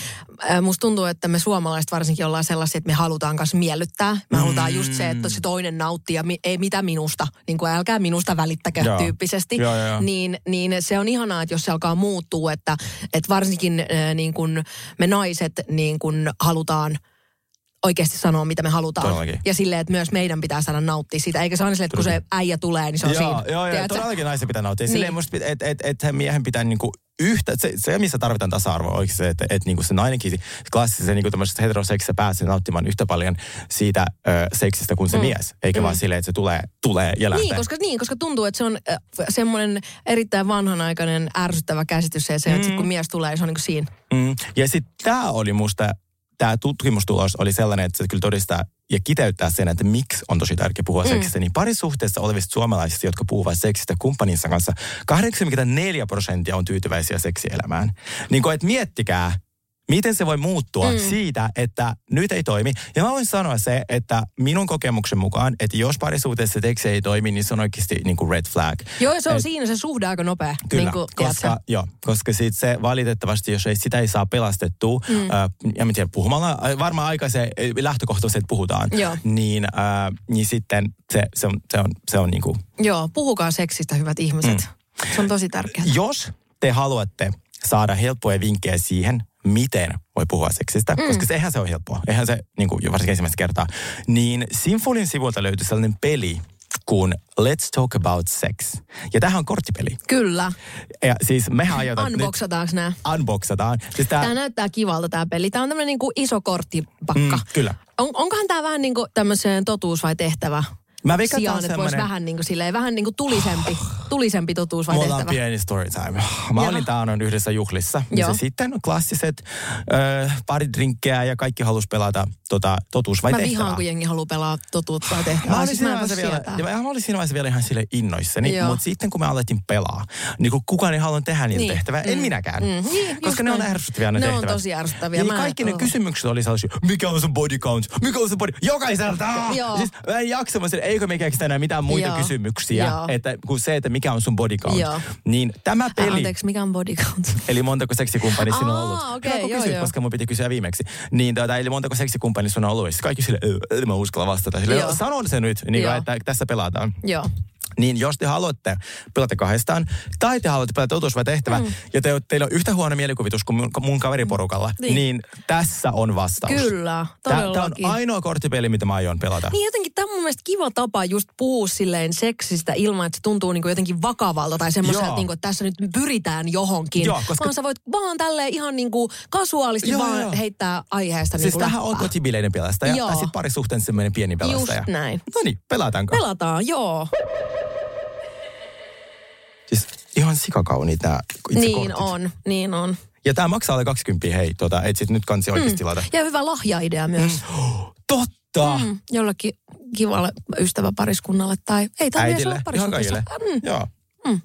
äh, musta tuntuu, että me suomalaiset varsinkin ollaan sellaisia, että me halutaan kanssa miellyttää. Me halutaan just se, että se toinen nauttii ja mi, ei mitä minusta, niin kuin älkää minusta välittäkö
Joo.
tyyppisesti.
Joo, joo.
Niin, niin se on ihanaa, että jos se alkaa muuttua, että, että varsinkin äh, niin kuin me naiset niin kuin halutaan oikeasti sanoa, mitä me halutaan.
Todellakin.
Ja silleen, että myös meidän pitää saada nauttia siitä. Eikä se aina silleen, että kun se äijä tulee, niin se on
joo,
siinä.
joo, joo, todellakin naisen pitää nauttia.
Niin.
Silleen musta, että et, et, et miehen pitää niinku yhtä, se, se missä tarvitaan tasa-arvoa oikeasti se, että et, niinku se nainenkin klassisen niinku heteroseksissä pääsee nauttimaan yhtä paljon siitä ö, seksistä kuin se mm. mies. Eikä mm. vaan silleen, että se tulee, tulee ja lähtee.
Niin koska, niin, koska tuntuu, että se on äh, semmoinen erittäin vanhanaikainen ärsyttävä käsitys se, se että sit kun mies tulee, niin se on niin kuin siinä.
Mm. Ja sitten tämä oli musta, tämä tutkimustulos oli sellainen, että se kyllä todistaa ja kiteyttää sen, että miksi on tosi tärkeää puhua mm. seksistä. Niin parisuhteessa olevista suomalaisista, jotka puhuvat seksistä kumppaninsa kanssa, 84 prosenttia on tyytyväisiä seksielämään. Niin kuin, että miettikää, miten se voi muuttua mm. siitä, että nyt ei toimi. Ja mä voin sanoa se, että minun kokemuksen mukaan, että jos parisuhteessa seksi ei toimi, niin se on oikeasti niin kuin red flag.
Joo, se on
Et-
siinä se suhde aika nopea.
Kyllä,
niin kuin,
koska, joo, koska sit se valitettavasti, jos ei sitä ei saa pelastettua, mm. ää, ja mä tiedän, puhumalla, varmaan aika se lähtökohtaisesti, että puhutaan,
Joo.
niin, ää, niin sitten se, se on, se on, se on niinku,
Joo, puhukaa seksistä, hyvät ihmiset. Mm. Se on tosi tärkeää.
jos te haluatte saada helppoja vinkkejä siihen, miten voi puhua seksistä, mm. koska se, eihän se ole helppoa, eihän se, niin kuin, varsinkin ensimmäistä kertaa, niin Sinfolin sivulta löytyy sellainen peli kuin Let's Talk About Sex. Ja tämähän on korttipeli.
Kyllä.
Ja siis mehän aiotaan
Unboxataanko nämä?
unboxataan. Siis tää,
Tämä näyttää kivalta tämä peli. Tämä on tämmöinen niinku iso korttipakka.
Mm, kyllä.
On, onkohan tämä vähän niinku tämmöiseen totuus vai tehtävä?
Mä veikkaan, on
sijaan, että voisi
semmonen-
vähän niin kuin silleen, vähän niin kuin tulisempi, <sighs> tulisempi totuus vai
Mulla on
tehtävä.
pieni story time. Mä
Joo.
olin taanoin yhdessä juhlissa.
Joo.
Ja sitten klassiset ö, pari drinkkejä ja kaikki halus pelata tota, totuus vai
Mä
tehtävää.
vihaan, kun jengi haluaa pelaa totuutta vai tehtävää.
Mä olin,
Siis
siinä
mä
vaiheessa vielä, ja mä olin siinä vaiheessa vielä ihan sille innoissani,
Joo.
mutta sitten kun me alettiin pelaa, niin kun kukaan ei halunnut tehdä niitä
Niin.
tehtävää, en minäkään.
Mm, niin,
koska ne on ärsyttäviä ne,
Ne on
tehtävät.
tosi ärsyttäviä.
Niin
Mä-
kaikki ne kysymykset oli sellaisia, mikä on sun body count, mikä on sun body, jokaiselta!
Joo.
Siis mä en jaksa, mä eikö me keksitä enää mitään muita
Joo.
kysymyksiä,
Joo.
että, kuin se, että mikä on sun body count.
Joo.
Niin tämä peli...
Anteeksi, mikä on body count?
Eli montako seksikumppania sinulla on ollut?
okei,
Hyvä, kun kysyt,
joo.
koska mun piti kysyä viimeksi. Niin, tuota, eli montako seksikumppania sinulla on ollut? Kaikki sille, "Ö, en mä uskalla vastata. Sille,
Joo.
sanon se nyt, niin että tässä pelataan.
Joo.
Niin jos te haluatte pelata kahdestaan, tai te haluatte pelata totuus vai tehtävä, mm. ja te, teillä on yhtä huono mielikuvitus kuin mun, mun kaveriporukalla, niin. niin tässä on vastaus.
Kyllä,
Tämä on
todellakin.
ainoa korttipeli, mitä mä aion pelata.
Niin jotenkin tämä on mun mielestä kiva tapa just puhua silleen seksistä ilman, että se tuntuu niinku jotenkin vakavalta tai semmoiselta, niinku, että tässä nyt pyritään johonkin.
Joo, koska-
Vaan sä voit vaan tälleen ihan niinku kasuaalisti
Joo,
vaan
joo.
heittää aiheesta
Siis
niinku
tähän on
läppää.
kotibileiden pelastaja,
Joo.
tai sitten parisuhteen semmoinen pieni pelastaja.
Just näin.
No niin, pelataanko?
Pelataan, joo. <laughs>
Siis ihan sikakauniit nämä
Niin
kortit.
on, niin on.
Ja tämä maksaa alle 20 hei, tota, et sit nyt kansi oikeasti mm. tilata.
Ja hyvä lahjaidea myös.
Totta!
Mm, jollekin kivalle ystäväpariskunnalle tai ei tämä edes ole
kaikille.
Mm.
Joo.
Mm.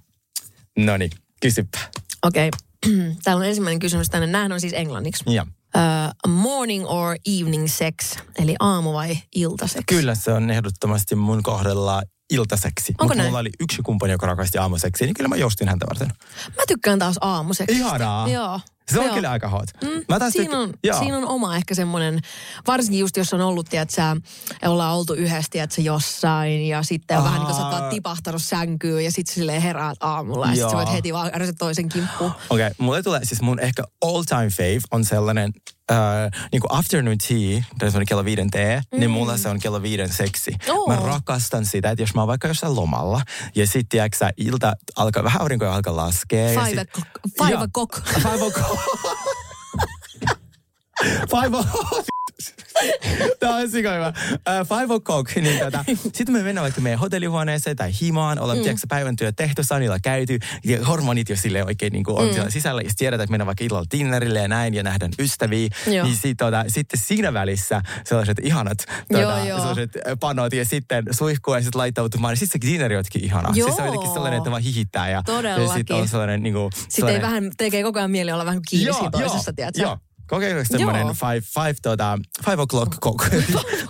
No niin, kysypä.
Okei, okay. <clears throat> täällä on ensimmäinen kysymys tänne. Nämähän on siis englanniksi.
Ja.
Uh, morning or evening sex, eli aamu- vai iltaseksi?
Kyllä se on ehdottomasti mun kohdalla iltaseksi.
Onko
Mutta
näin?
mulla oli yksi kumppani, joka rakasti aamuseksiä, niin kyllä mä joustin häntä varten.
Mä tykkään taas aamuseksi.
Ihanaa.
Joo.
Se on
Joo.
kyllä aika hot.
Mm,
Mä taas
siinä, on,
Joo.
siinä on oma ehkä semmoinen, varsinkin just jos on ollut, että sä ollaan oltu yhdessä, että sä jossain ja sitten on vähän niin kuin sä oot
Aa.
tipahtanut sänkyyn ja sitten silleen heräät aamulla ja sitten sä voit heti vaan toisen kimppuun.
Okei, okay, mulle tulee, siis mun ehkä all time fave on sellainen, äh, niin kuin afternoon tea, tai se on kello viiden tee, mm. niin mulla se on kello viiden seksi.
Oo.
Mä rakastan sitä, että jos mä oon vaikka jossain lomalla, ja sitten tiedätkö sä, ilta alkaa, vähän aurinko alkaa laskea. ja
Five
sit-
o'clock- five o'clock. <laughs>
Five o'clock. Five o'clock. Tämä on sika hyvä. Uh, five o'clock, niin tota, sitten me mennään vaikka meidän hotellihuoneeseen tai himaan, ollaan mm. tiedätkö, päivän työ tehty, sanilla käyty, ja hormonit jo sille oikein niin kuin on mm. siellä sisällä, ja tiedetään, että mennään vaikka illalla dinnerille ja näin, ja nähdään ystäviä,
Joo.
niin sit, tota, sitten siinä välissä sellaiset ihanat
Joo,
tota,
joo.
sellaiset panot, ja sitten suihkua ja sitten laittautumaan, niin sitten se dinneri onkin ihanaa. Siis se on jotenkin
Joo.
sellainen, että vaan hihittää, ja, ja sitten
Todellakin.
on sellainen, niin kuin,
Sitten ei vähän, tekee koko ajan mieli olla vähän kiinni siinä toisessa, tiedätkö?
Joo. Kokeilko semmoinen five, five, tota, five o'clock <laughs> cock?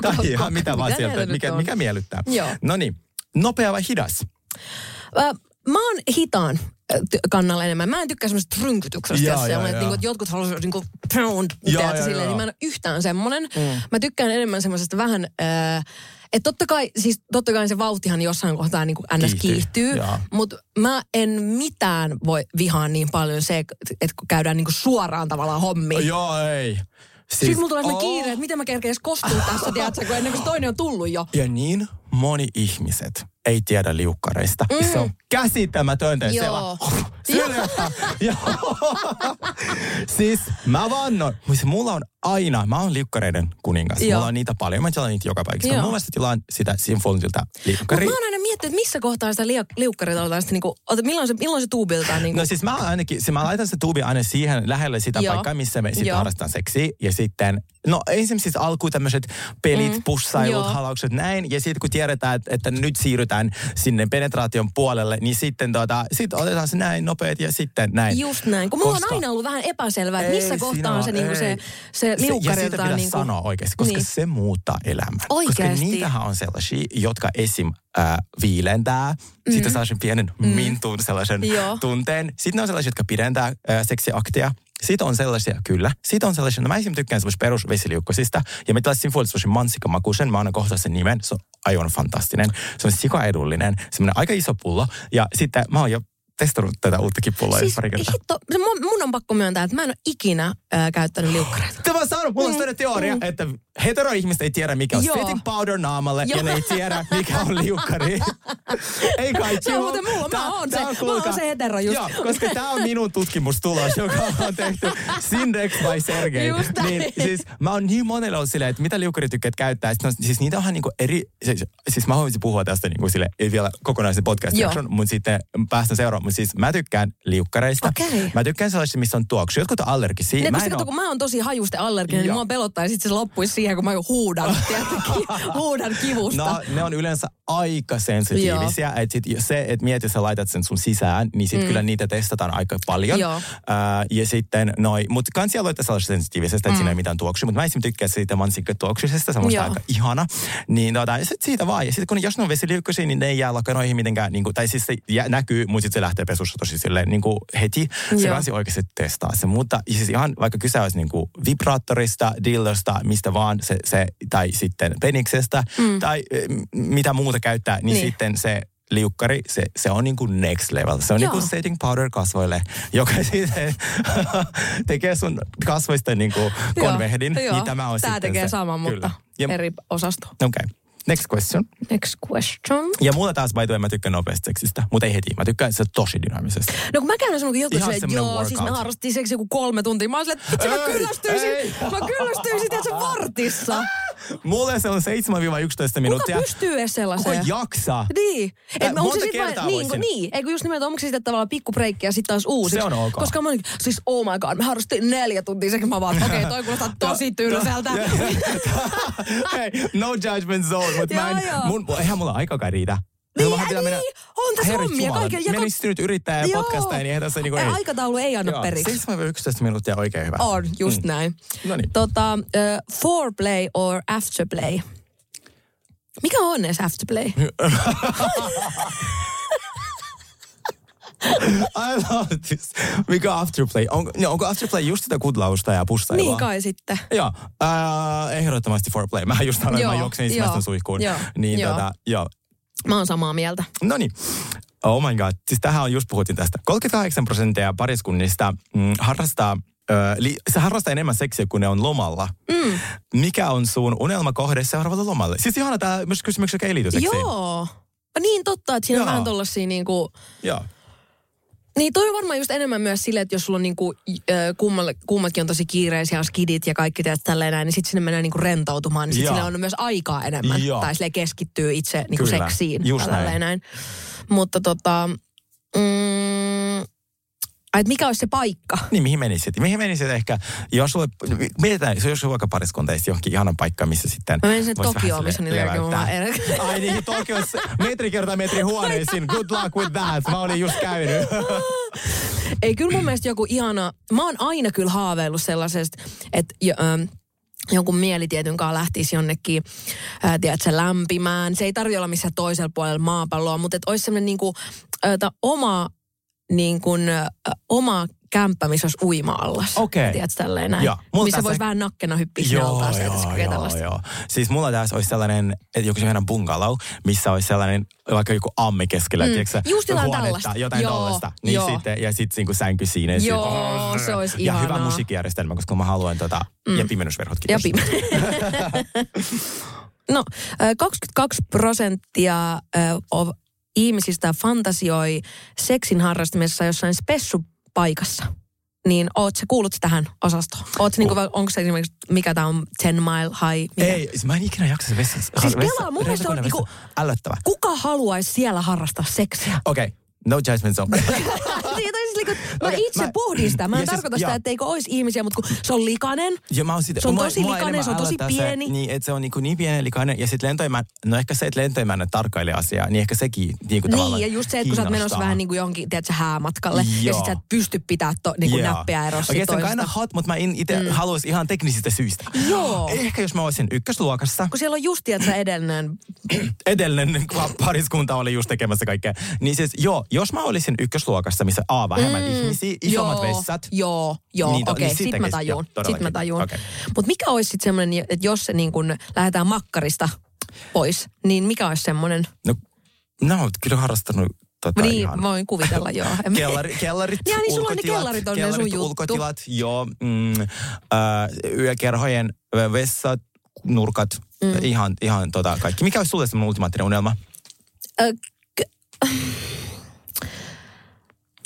tai ihan mitä vaan sieltä, mikä,
on?
mikä miellyttää. No niin, nopea vai hidas?
Ö, mä oon hitaan kannalla enemmän. Mä en tykkää semmoisesta trynkytyksestä,
Joo,
jos se
joo,
on, että,
joo.
niinku, että jotkut haluaisivat niinku pound, tiedätkö,
joo,
silleen,
joo.
niin mä en ole yhtään semmoinen. Mm. Mä tykkään enemmän semmoisesta vähän, äh, että totta kai, siis totta kai se vauhtihan jossain kohtaa niin ns.
Kiihtyy,
kiihtyy, mutta mä en mitään voi vihaa niin paljon se, että kun käydään niinku suoraan tavallaan hommiin.
Joo, ei.
Siis, Sitten mulla tulee
oh.
kiire, että miten mä kerkees kostua tässä, tiedätkö, kun ennen kuin se toinen on tullut jo.
Ja niin moni ihmiset ei tiedä liukkareista. Mm. Se on käsittämätöntä.
Joo.
Siellä, <laughs> joo. siis mä vannon. Siis mulla on aina, mä oon liukkareiden kuningas.
Joo.
Mulla on niitä paljon. Mä tilaan niitä joka paikassa.
Joo.
Mulla vasta tilaan sitä liukkari.
mä oon aina miettinyt, että missä kohtaa sitä liuk- liukkarit aletaan sitten niinku, milloin se, milloin se tuubiltaan niinku.
No siis mä ainakin, se, mä laitan se tuubi aina siihen lähelle sitä
Joo.
paikkaa, missä me sitten harrastan seksiä. Ja sitten, no ensin siis alkuun tämmöiset pelit, mm. pussailut,
Joo.
halaukset, näin. Ja sitten kun tiedetään, että, että nyt siirrytään sinne penetraation puolelle, niin sitten tota, sit otetaan se näin nopeet ja sitten näin.
Just näin. Kun mulla
Koska-
on aina ollut vähän epäselvää, että missä kohtaa
ole,
se, niinku se, se liukkari
Ja siitä
niinku...
sanoa oikeasti, koska
Niin.
se muuttaa elämän.
Oikeasti.
Koska niitähän on sellaisia, jotka esim. Äh, viilentää, mm. sitten saa sen pienen mm. mintun sellaisen
Joo.
tunteen. Sitten ne on sellaisia, jotka pidentää äh, seksiaktia. Sitten on sellaisia, kyllä. Sitten on sellaisia, no mä esimerkiksi tykkään semmoisista perusvesiliukkosista. Ja mä tilasin fuolista semmoisen mansikamakuisen. Mä annan kohta sen nimen. Se on aivan fantastinen. Se on sikaedullinen. Semmoinen aika iso pullo. Ja sitten mä oon jo testannut tätä uutta kipulloa
Siis
pari kertaa.
hitto, mun, mun on pakko myöntää, että mä en ole ikinä äh, käyttänyt liukkareita.
Tämä on saanut, mulla on sellainen teoria, että heteroihmiset ei tiedä, mikä on.
Joo.
setting powder naamalle,
Joo.
ja ne ei tiedä, mikä on liukkari. <laughs> ei kai
Se on muuten mulla, mä oon se- mä oon se hetero just.
Joo, koska tämä on minun tutkimustulos, joka on tehty Sindex by Sergei.
Just
niin, siis mä oon niin monelle ollut silleen, että mitä liukkari tykkäät käyttää. Sitten, no, siis niitä onhan niinku eri, siis, siis mä haluaisin puhua tästä niinku sille, ei vielä kokonaisen podcast-jakson, mutta sitten päästään seuraamaan. Mutta siis mä tykkään liukkareista.
Okei.
Mä tykkään sellaisista, missä on tuoksu. Jotkut on allergisia.
Ne,
Mä en
kun mä oon tosi hajuste allerginen, niin mua pelottaa ja sitten se loppuisi siihen, kun mä huudan, <laughs> tiedätkö, ki- huudan kivusta.
No, ne on yleensä aika sensitiivisiä. Että sit se, että mieti, sä laitat sen sun sisään, niin sit mm. kyllä niitä testataan aika paljon.
Joo.
Uh, ja sitten noi, mutta kansi aloittaa sellaisesta sensitiivisestä, että mm. siinä ei mitään tuoksua. Mutta mä esimerkiksi tykkään siitä mansikkatuoksuisesta, semmoista
Joo.
aika ihana. Niin tota, ja sit siitä vaan. Ja sitten kun jos ne on vesiliukkoisia, niin ne ei jää lakanoihin mitenkään, niin kuin, tai siis se jää, näkyy, mutta sitten se lähtee pesussa tosi silleen niin kuin heti. Se
Joo.
kansi oikeasti testaa se. Mutta siis ihan vaikka kyse olisi niin kuin vibraattorista, dildosta, mistä vaan, se, se, tai sitten peniksestä, mm. tai m- mitä muuta käyttää, niin,
Niin.
niin. sitten se liukkari, se, se on niin kuin next level. Se on niin
Joo.
kuin setting powder kasvoille, joka <laughs> sitten tekee sun kasvoista niin kuin konvehdin.
Joo,
Niin tämä on
Tää
sitten
tekee
se.
saman, mutta
Kyllä. Ja,
eri osasto.
Okei. Okay. Next question.
Next question.
Ja mulla taas by the way, mä tykkään nopeasta seksistä, mutta ei heti. Mä tykkään se tosi dynaamisesta.
No kun mä käyn semmoinen joku,
Ihan
joo, siis
workout.
harrastin seksi joku kolme tuntia. Mä oon silleen, että vitsi, mä kyllästyisin,
ei.
mä kyllästyisin, tiedätkö, vartissa.
Mulle se on 7-11
Kuka
minuuttia.
pystyy edes
Kuka
sellaiseen?
jaksaa?
Niin. Et onko
monta
se sit
kertaa
vain, niin, kun,
voisin.
niin. Eikö just nimenomaan, onko se sitten tavallaan pikku breikki ja sitten taas uusi?
Se on ok.
Koska mä olin, siis oh my god, mä harrastin neljä tuntia sekä mä vaan, okei, okay, toi kuulostaa <laughs> tosi tylsältä. <laughs>
Hei, no judgment zone, mutta <laughs> mä en, mun, eihän mulla aikakaan riitä.
Niin,
pitää
niin, on tässä hommia kaiken. Ja
Menisit nyt yrittää ja
Joo.
podcastaa, niin eihän tässä niinku ei.
Aikataulu ei anna periksi.
7-11 minuuttia oikein hyvä.
On, just näin.
No niin.
Tota, uh, foreplay or afterplay? Mikä on edes afterplay? <laughs>
I love this. Mikä afterplay? On, no, onko afterplay just sitä kudlausta ja pustailua?
niin kai sitten.
Joo, äh, ehdottomasti foreplay. Mä just että mä
Joo,
juoksen ensimmäisten
joo,
suihkuun.
joo,
niin
joo.
tota, joo.
Mä oon samaa mieltä.
No niin. Oh my god. Siis tähän on just puhuttiin tästä. 38 prosenttia pariskunnista mm, harrastaa Ö, li, se harrastaa enemmän seksiä, kun ne on lomalla. Mm. Mikä on sun unelmakohde seuraavalle lomalle? Siis ihana tämä myös kysymys, joka ei liity seksiin.
Joo. Niin totta, että siinä on
Joo.
vähän tollasia niinku...
Joo.
Niin toi on varmaan just enemmän myös silleen, että jos sulla on niinku, kummalle, kummatkin on tosi kiireisiä, on skidit ja kaikki teet tälleen näin, niin sitten sinne mennään niinku rentoutumaan, niin sitten on myös aikaa enemmän.
Joo.
Tai silleen keskittyy itse niinku
Kyllä,
seksiin.
just näin.
näin. Mutta tota... Mm, ai, mikä olisi se paikka?
Niin, mihin menisit? Mihin menisit ehkä, jos sulle, mietitään, jos sulla vaikka pariskunta johonkin ihanan paikkaan, missä sitten...
Mä menisin Tokioon, missä on niitä mulla-
Ai niin, Tokiossa metri kertaa metri huoneisiin. Good luck with that. Mä olin just käynyt. <laughs>
Ei, kyllä mun mielestä joku ihana... Mä oon aina kyllä haaveillut sellaisesta, että... Jo, ähm, jonkun mielitietyn kanssa lähtisi jonnekin, ää, tiedätkö, lämpimään. Se ei tarvitse olla missään toisella puolella maapalloa, mutta että olisi semmoinen niinku, ää, oma, niin kuin, oma kämppä, missä olisi uima-allas.
Okei.
Tiedätkö, tälleen näin.
Joo. Mulla
Missä voisi vähän nakkena hyppiä sinne altaan. Joo, joo, tällaista.
joo. Siis mulla tässä olisi sellainen, että joku sellainen bungalow, missä olisi sellainen, vaikka joku ammi keskellä, mm. tiedätkö,
Just jotain tällaista.
Jotain
Joo,
tällaista. Niin
joo.
sitten, ja sitten niinku sänky siinä. ja
Joo,
sit-
se olisi
Ja hyvä musiikkijärjestelmä, koska mä haluan tota, mm. ja pimennysverhot.
Ja
kiitos.
pime- <laughs> <laughs> no, ö, 22 prosenttia ihmisistä fantasioi seksin harrastamisessa jossain spessupaikassa. Niin oot sä kuullut tähän osastoon? Oot niinku,
Uh.
onko se esimerkiksi, mikä tämä on, 10 mile high? Mikä?
Ei, siis mä en ikinä jaksa se vessassa.
Siis
vessa-
kelaa, mun mielestä on niinku-
vessa- Ällöttävä.
Kuka haluaisi siellä harrastaa seksiä?
Okei, okay. no judgment zone. <laughs>
niin, siis niinku, mä
Okei,
itse
mä-
pohdin sitä. Mä en
Ja siis-
tarkoita sitä,
joo.
etteikö olisi ihmisiä, mutta kun se on likainen.
Ja mä oon sitä,
Se on
mua-
tosi
mua
likainen, se on tosi pieni.
Se, niin, että se on niin, niin pieni ja likainen. Ja sitten lentoimän, no ehkä se, että lentoimännät tarkkailee asiaa, niin ehkä sekin niin kuin tavallaan
Niin, ja just se, että kun sä oot menossa vähän niin kuin johonkin, tiedätkö, häämatkalle, ja
Joo.
sit sä et pysty pitää to, niin kuin näppiä erossa
Okei,
sit
se on aina hot, mutta mä itse mm. haluaisin ihan teknisistä syistä.
Joo.
Ehkä jos mä olisin ykkösluokassa,
Kun siellä on just, tiedätkö, edellinen...
edellinen pariskunta oli just tekemässä kaikkea. Niin siis joo, jos mä olisin ykkösluokassa, missä A, vähemmän mm, ihmisiä, isommat
joo,
vessat.
Joo, joo,
Niin
niin, okei,
niin
sit
siitä
mä tajuun.
joo,
sit mä tajuun.
Okei.
Mutta mikä olisi sitten semmoinen, että jos se niin kuin lähdetään makkarista pois, niin mikä olisi semmoinen?
No, no kyllä harrastanut tota
Niin,
ihan...
voin kuvitella, joo. En-
Kellari, kellarit,
Niin, niin, sulla on ne
ulkotilat,
kellarit on ne sun
kellarit,
juttu.
ulkotilat, joo, mm, äh, yökerhojen vessat, nurkat, mm. ihan, ihan tota kaikki. Mikä olisi sulle semmoinen ultimaattinen unelma?
Ö, k-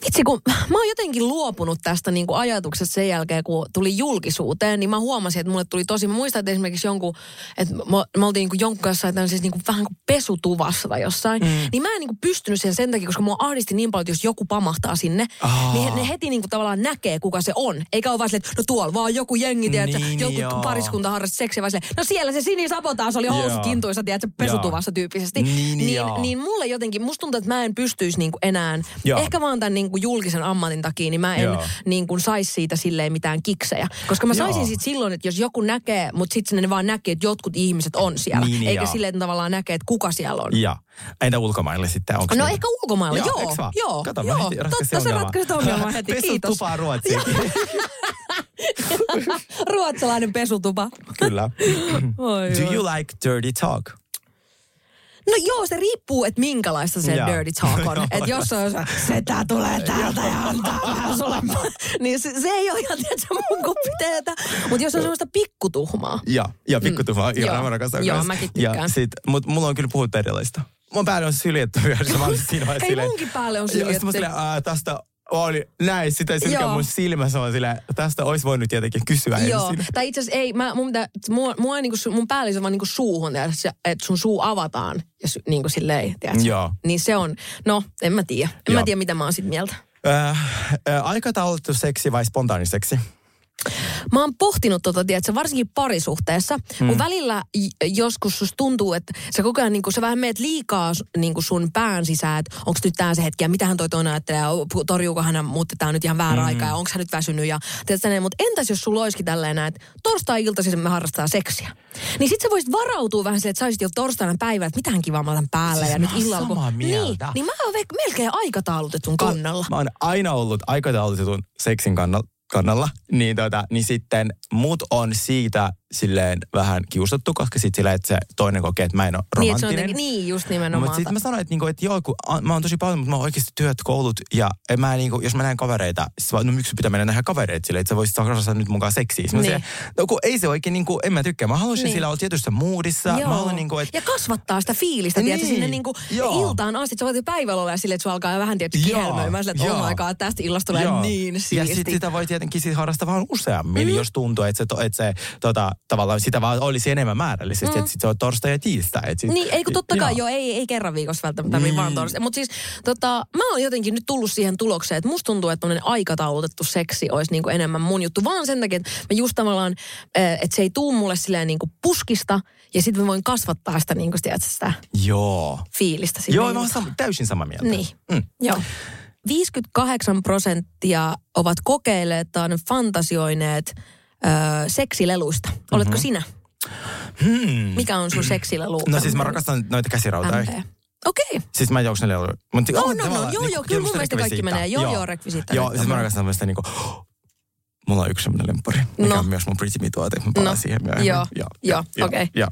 Itse kun <laughs> mä oon jotenkin luopunut tästä niin kuin ajatuksesta sen jälkeen, kun tuli julkisuuteen, niin mä huomasin, että mulle tuli tosi, mä muistan, että esimerkiksi jonkun, että me, me oltiin niin kuin jonkun kanssa tämmöisessä niin kuin, vähän kuin pesutuvassa tai jossain, mm. niin mä en niin kuin pystynyt sen sen takia, koska mua ahdisti niin paljon, että jos joku pamahtaa sinne,
Aa.
niin he, ne heti niin kuin tavallaan näkee, kuka se on. Eikä ole vaan silleen, että no tuolla vaan joku jengi, tiedätkö,
Niin,
joku
joo.
pariskunta harrasti seksiä, vaan silleen, no siellä se sinisapotaas oli housut kintuissa, tiedätkö, pesutuvassa tyyppisesti.
Niin,
niin,
joo.
niin mulle jotenkin, musta tuntuu, että mä en pystyisi niinku enää,
Joo.
ehkä vaan tämän niinku julkisen ammatin takia, niin mä en
Joo.
niinku saisi siitä silleen mitään kiksejä. Koska mä saisin
Joo.
sit silloin, että jos joku näkee, mutta sitten ne vaan näkee, että jotkut ihmiset on siellä.
Niin,
eikä
joo.
silleen, että tavallaan näkee, että kuka siellä on.
Ja. Entä ulkomaille sitten? Onko
No
niin?
ehkä ulkomailla, joo.
vaan?
Joo,
Kato,
joo.
heti
Totta, sä
ongelman.
ratkaisit ongelman heti,
Pesu
kiitos.
tupaa Ruotsiin. <laughs>
Ruotsalainen pesutupa.
Kyllä.
Oi,
Do you like dirty talk?
No joo, se riippuu, että minkälaista se
Joo.
dirty talk on. että jos se on se, setä tulee täältä ja antaa vähän sulle, niin se, se ei ole ihan, tiedätkö, mun kupiteetä. Mutta jos on semmoista pikkutuhmaa.
Ja, ja pikkutuhma, mm.
Joo. Joo,
kans.
mäkin
ja
tykkään.
sit, mut mulla on kyllä puhuttu erilaista. Mun päälle on syljetty myös. Mä olin siinä vaiheessa
Ei
silleen-
munkin päälle on
Ja sit mä
syljetty.
silleen, tästä oli näin, sitä silkään
Joo.
mun silmässä on silleen, tästä olisi voinut tietenkin kysyä
Joo,
ensin.
tai itse asiassa ei, mä, mun, pitää, mua, mua niinku, mun päällys on vaan niinku suuhun, tiedätkö, että sun suu avataan ja sy, niinku silleen, tiedätkö?
Joo.
Niin se on, no en mä tiedä. En
Joo.
mä tiedä, mitä mä oon sit mieltä.
Äh, äh, aikataulutettu seksi vai spontaaniseksi?
Mä oon pohtinut tota, tiedätkö, varsinkin parisuhteessa, mm. kun välillä joskus susta tuntuu, että sä koko ajan, niin sä vähän meet liikaa niin sun pään sisään, että onko nyt tää se hetki ja mitä hän toi toinen ajattelee, ja torjuuko hän mut tää on nyt ihan väärä mm. aika ja onko hän nyt väsynyt ja tiedätkö, mutta entäs jos sulla olisikin tälleen näin, että torstai-iltaisin me harrastaa seksiä. Niin sit sä voisit varautua vähän siihen, että sä olisit jo torstaina päivä, että mitähän kivaa mä otan päälle
Siis
ja nyt illalla.
samaa
niin, niin mä oon melkein aikataulutetun kannalla.
Mä oon aina ollut aikataulutetun seksin kannalla. Kannalla niin, tota, niin sitten mut on siitä silleen vähän kiusattu, koska sitten silleen, että se toinen kokee, että mä en ole
Niin, että se on
romanttinen.
jotenkin, niin just nimenomaan.
Mutta sitten mä sanoin, että, niinku, että joo, kun a, mä oon tosi paljon, mutta mä oon oikeasti työt, koulut. Ja en mä, niinku, jos mä näen kavereita, siis vaan, no miksi sun pitää mennä nähdä kavereita silleen, että sä voisit saada nyt mukaan seksiä. Niin.
Niin.
Silleen, no kun ei se oikein, niinku, en mä tykkää. Mä haluaisin
Niin.
niin. sillä olla tietyssä moodissa. Mä haluan, niinku, että
Ja kasvattaa sitä fiilistä, niin. tiedätkö,
Niin,
sinne niinku
joo.
iltaan asti. Sä voit päivällä olla silleen, että sulla alkaa vähän tietysti
Joo,
kihelmöimään silleen, että oh
joo.
my god, tästä illasta tulee
Joo.
niin
Ja
siisti.
sitten sitä voi tietenkin sit harrastaa vaan useammin, mm. jos tuntuu, että se, to, että se tota, tavallaan sitä vaan olisi enemmän määrällisesti, mm. että sit se on torstai ja tiistai. Et sit,
Niin, ei kun totta kai,
joo.
ei, ei kerran viikossa välttämättä tarvitse
Niin.
vaan torstai. Mutta siis tota, mä oon jotenkin nyt tullut siihen tulokseen, että musta tuntuu, että aikataulutettu seksi olisi niinku enemmän mun juttu. Vaan sen takia, että mä just tavallaan, äh, että se ei tuu mulle silleen niinku puskista ja sitten mä voin kasvattaa sitä, niinku, tiedätkö, sitä
Joo.
fiilistä.
Joo, mä oon
iltaan.
sam- täysin samaa mieltä.
Niin,
Mm.
joo. 58 prosenttia ovat kokeilleet tai fantasioineet ö, seksileluista. Oletko mm-hmm. sinä?
Hmm.
Mikä on sun seksilelu?
No siis mä rakastan noita käsirautoja.
Okei. Okay.
Siis mä en juokse neljä Mutta
No, no, no, joo, joo, kyllä mun mielestä kaikki menee. Joo, joo, rekvisiittaa.
Joo, siis mä rakastan tämmöistä niinku, mulla on yksi semmoinen lemppari, mikä
No.
on myös mun Pretty Me tuote. Mä palaan
No,
siihen myöhemmin.
joo, joo, okei.
Joo.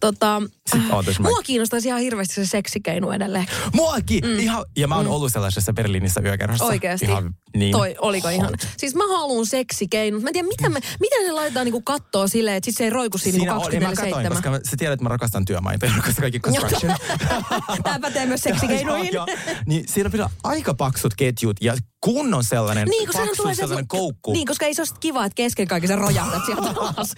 Tota,
Sitten ootas mä.
mua kiinnostaisi ihan hirveästi se seksikeinu edelleen.
Muakin! Mm. Ihan, ja mä oon mm. ollut sellaisessa Berliinissä yökerhossa.
Oikeasti.
Ihan, niin.
Toi, oliko ihan? Siis mä haluun seksikeinut. Mä en tiedä, miten, me, miten se laitetaan niinku kattoa silleen, että sit se ei roiku siinä,
Siinä
niinku
oli, mä
24
koska sä tiedät, että mä rakastan työmaita <laughs> ja rakastan kaikki construction. <laughs>
Tämä pätee myös seksikeinoihin. <laughs>
Joo, joo. Niin siinä pitää aika paksut ketjut ja kunnon sellainen
Niin,
paksu
tulee se,
sellainen koukku.
Niin, koska ei se ole kiva, että kesken kaiken sä rojahdat sieltä <laughs> alas.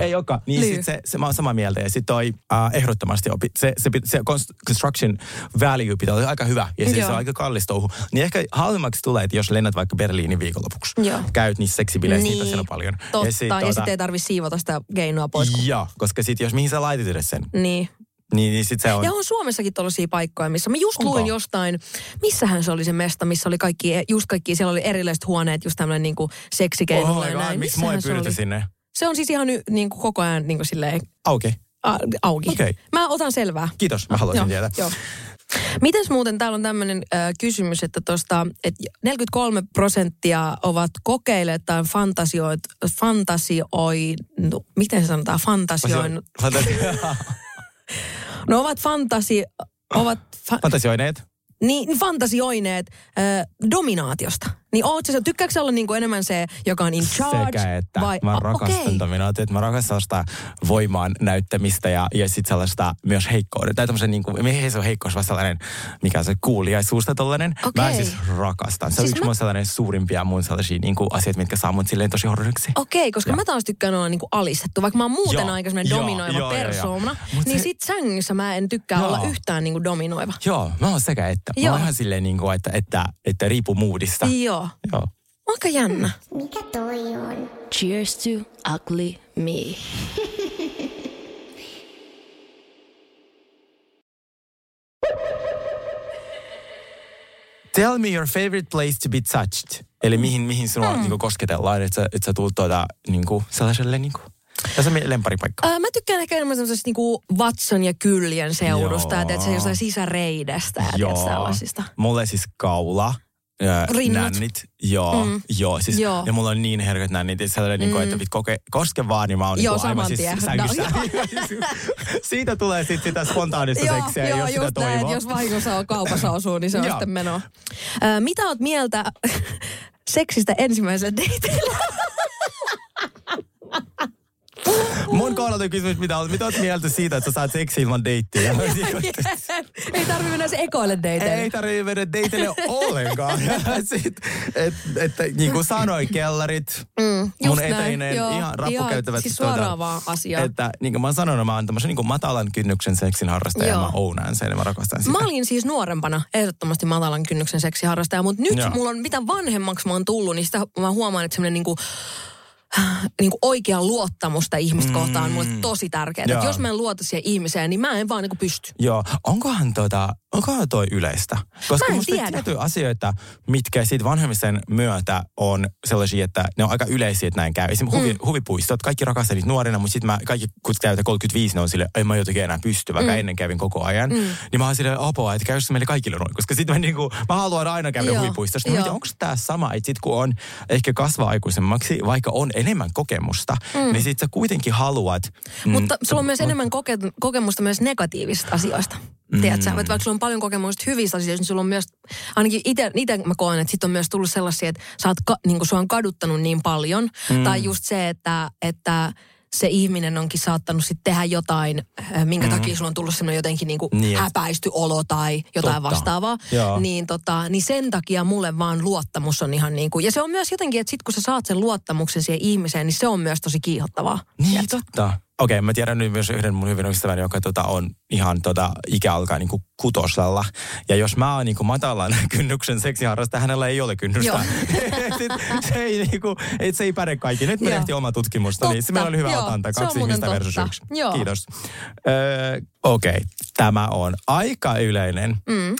Ei olekaan. Niin,
Niin.
sit se, se, mä oon samaa mieltä. Ja sitten toi äh, ehdottomasti opi, se, se, se cons- construction value pitää olla aika hyvä. Ja siis
Joo.
se on aika kallis touhu. Niin ehkä halvemmaksi tulee, että jos lennät vaikka Berliinin viikonlopuksi.
Joo.
Käyt niissä seksibileissä, niitä on siellä paljon.
Totta, ja
sit,
sitten
tota-
sit ei tarvi siivota sitä keinoa pois. Kun...
Joo, koska sitten jos mihin sä laitit edes sen,
Niin.
Niin, niin sit se on...
Ja on Suomessakin tällaisia paikkoja, missä mä just
Onko?
luin jostain, missähän se oli se mesta, missä oli kaikki, just kaikki, siellä oli erilaiset huoneet, just tämmöinen niinku seksikeinolla
Oh,
ja näin.
miksi mua ei
oli?
sinne?
Se on siis ihan ny, niinku koko ajan niinku silleen
Auki.
a, auki.
Okei.
Mä otan selvää.
Kiitos, mä haluaisin
Joo,
tietää.
Joo. Mites muuten, täällä on tämmöinen äh, kysymys, että tosta, et 43 prosenttia ovat kokeilleet tai fantasioit, fantasioi, no, miten se sanotaan, fantasioinut.
Fantasio- <laughs>
No ovat fantasi, ovat fa,
Fantasioineet?
niin, fantasioineet äh, dominaatiosta. Niin oot sä, tykkääkö sä olla niinku enemmän se, joka on in charge?
Sekä että
vai,
mä rakastan
okei.
dominaatiota, mä rakastan sitä voimaan näyttämistä ja, ja sitten sellaista myös heikkouden. Tai tämmöisen niin kuin, ei se ole heikkous, vaan sellainen, mikä on se kuuliaisuusta tollainen. Mä
Okei.
siis rakastan. Se on
Siis
yksi
mä-
mun sellainen suurimpia mun sellaisia niin kuin asiat, mitkä saa mut silleen tosi horroriksi.
Okei, koska
Joo.
mä taas tykkään olla niinku alistettu. Vaikka mä oon muuten aika semmoinen dominoiva
joo, joo, joo.
persoona, niin
se-
sit sängyssä mä en tykkää
Joo.
olla yhtään niinku dominoiva.
Joo, mä oon sekä että. Mä
Joo.
oon ihan silleen, niin kuin, että, että, että riippuu moodista.
Joo.
Joo.
Aika jännä.
Mikä toi on?
Cheers to ugly me.
Tell me your favorite place to be touched. Eli mihin, mihin sinua mm. niin kosketellaan, että sä, että sä tulet tuota, niin kuin, sellaiselle niin kuin, tässä on lemparipaikka.
Ää, mä tykkään ehkä enemmän semmoisesta niinku vatson ja kyljen seudusta. Ja tiedätkö, jostain sisäreidestä ja tiedätkö, tällaisista.
Mulle siis kaula
Rinnat.
nännit. Joo, mm. joo, siis,
Joo.
ja mulla on niin herkät nännit, että sellainen, mm. niin kuin, että vit koke, koske vaan, niin mä oon
Joo,
niin aivan siis sängyssä.
No, <laughs>
Siitä tulee sitten sitä spontaanista seksiä,
joo,
jos sitä
näin,
toivoo.
että jos vahingossa on kaupassa osuu, niin se on
Joo.
sitten meno. Ö, mitä oot mieltä <laughs> seksistä ensimmäisellä dateilla? <laughs>
Mun kohdalta kysymys, mitä olet, mitä oot mieltä siitä, että sä saat seksi ilman deittiä? <laughs>
Ei tarvi mennä se ekoille dateille.
Ei tarvitse mennä deitille ollenkaan. <laughs> Sit, et, että niin kuin sanoin, kellarit,
Mm,
mun eteinen,
joo.
ihan rappukäytävät.
Siis
tuota,
suoraan vaan asiaan.
Että niin kuin mä oon sanonut, mä oon tämmöisen niin kuin matalan kynnyksen seksin harrastaja ja
Joo.
mä ounaan sen ja mä rakastan sitä.
Mä olin siis nuorempana ehdottomasti matalan kynnyksen seksiharrastaja, mutta nyt
Joo.
mulla on, mitä vanhemmaksi mä oon tullut, niin sitä mä huomaan, että semmoinen <sighs> niinku, niinku oikea luottamusta ihmistä mm. kohtaan on mulle tosi tärkeää. Että jos mä en luota siihen ihmiseen, niin mä en vaan niinku pysty.
Joo, onkohan, tota, onkohan toi yleistä? Koska
Mä en tiedä.
tiettyjä asioita, mitkä siitä vanhemmisen myötä on sellaisia, että ne on aika yleisiä, että näin käy. Esimerkiksi huvi,
Mm.
huvipuistot, kaikki rakastaa niitä nuorena, mutta sitten mä, kaikki kun täytä 35, ne on sille, ei mä jotenkin enää pysty, vaikka
Mm.
ennen kävin koko ajan. Niin mä oon silleen, apua, että käy se meille kaikille noin, koska sitten mä, niinku, mä haluan aina käydä
Joo,
huvipuistossa. Mietin, onko tämä sama, että sit kun on ehkä kasvaa aikuisemmaksi, vaikka on enemmän kokemusta, mm. niin sit sä kuitenkin haluat... mm,
Mutta sulla on myös enemmän koke- kokemusta myös negatiivisista asioista. Mm. Tiedätkö? Että vaikka sulla on paljon kokemusta hyvistä asioista, niin sulla on myös, ainakin itse mä koen, että sit on myös tullut sellaisia, että sä oot, ka, niin sua on kaduttanut niin paljon. Mm. Tai just se, että, että se ihminen onkin saattanut sitten tehdä jotain, äh, minkä mm. takia sulla on tullut semmoinen jotenkin niinku
Niin,
häpäisty olo tai jotain
Totta.
vastaavaa.
Joo.
Niin, tota, niin sen takia mulle vaan luottamus on ihan niin kuin, ja se on myös jotenkin, että sit kun sä saat sen luottamuksen siihen ihmiseen, niin se on myös tosi kiihottavaa.
Niin, totta. Okei, mä tiedän nyt myös yhden mun hyvin ystävän, joka tota, on ihan tota, ikä alkaa niin kutosella. Ja jos mä oon niin matalan <laughs> kynnyksen seksiharrastaja, hänellä ei ole kynnystä. <laughs> Se, ei, niin kuin, et se ei päde kaikki. Nyt me
Joo.
tehtiin oma tutkimusta, niin se
Totta,
meillä oli hyvä
joo.
otanta.
On
Kaksi ihmistä versus
totta.
yksi.
Joo.
Kiitos. Öö, Okei, tämä on aika yleinen.
Mm.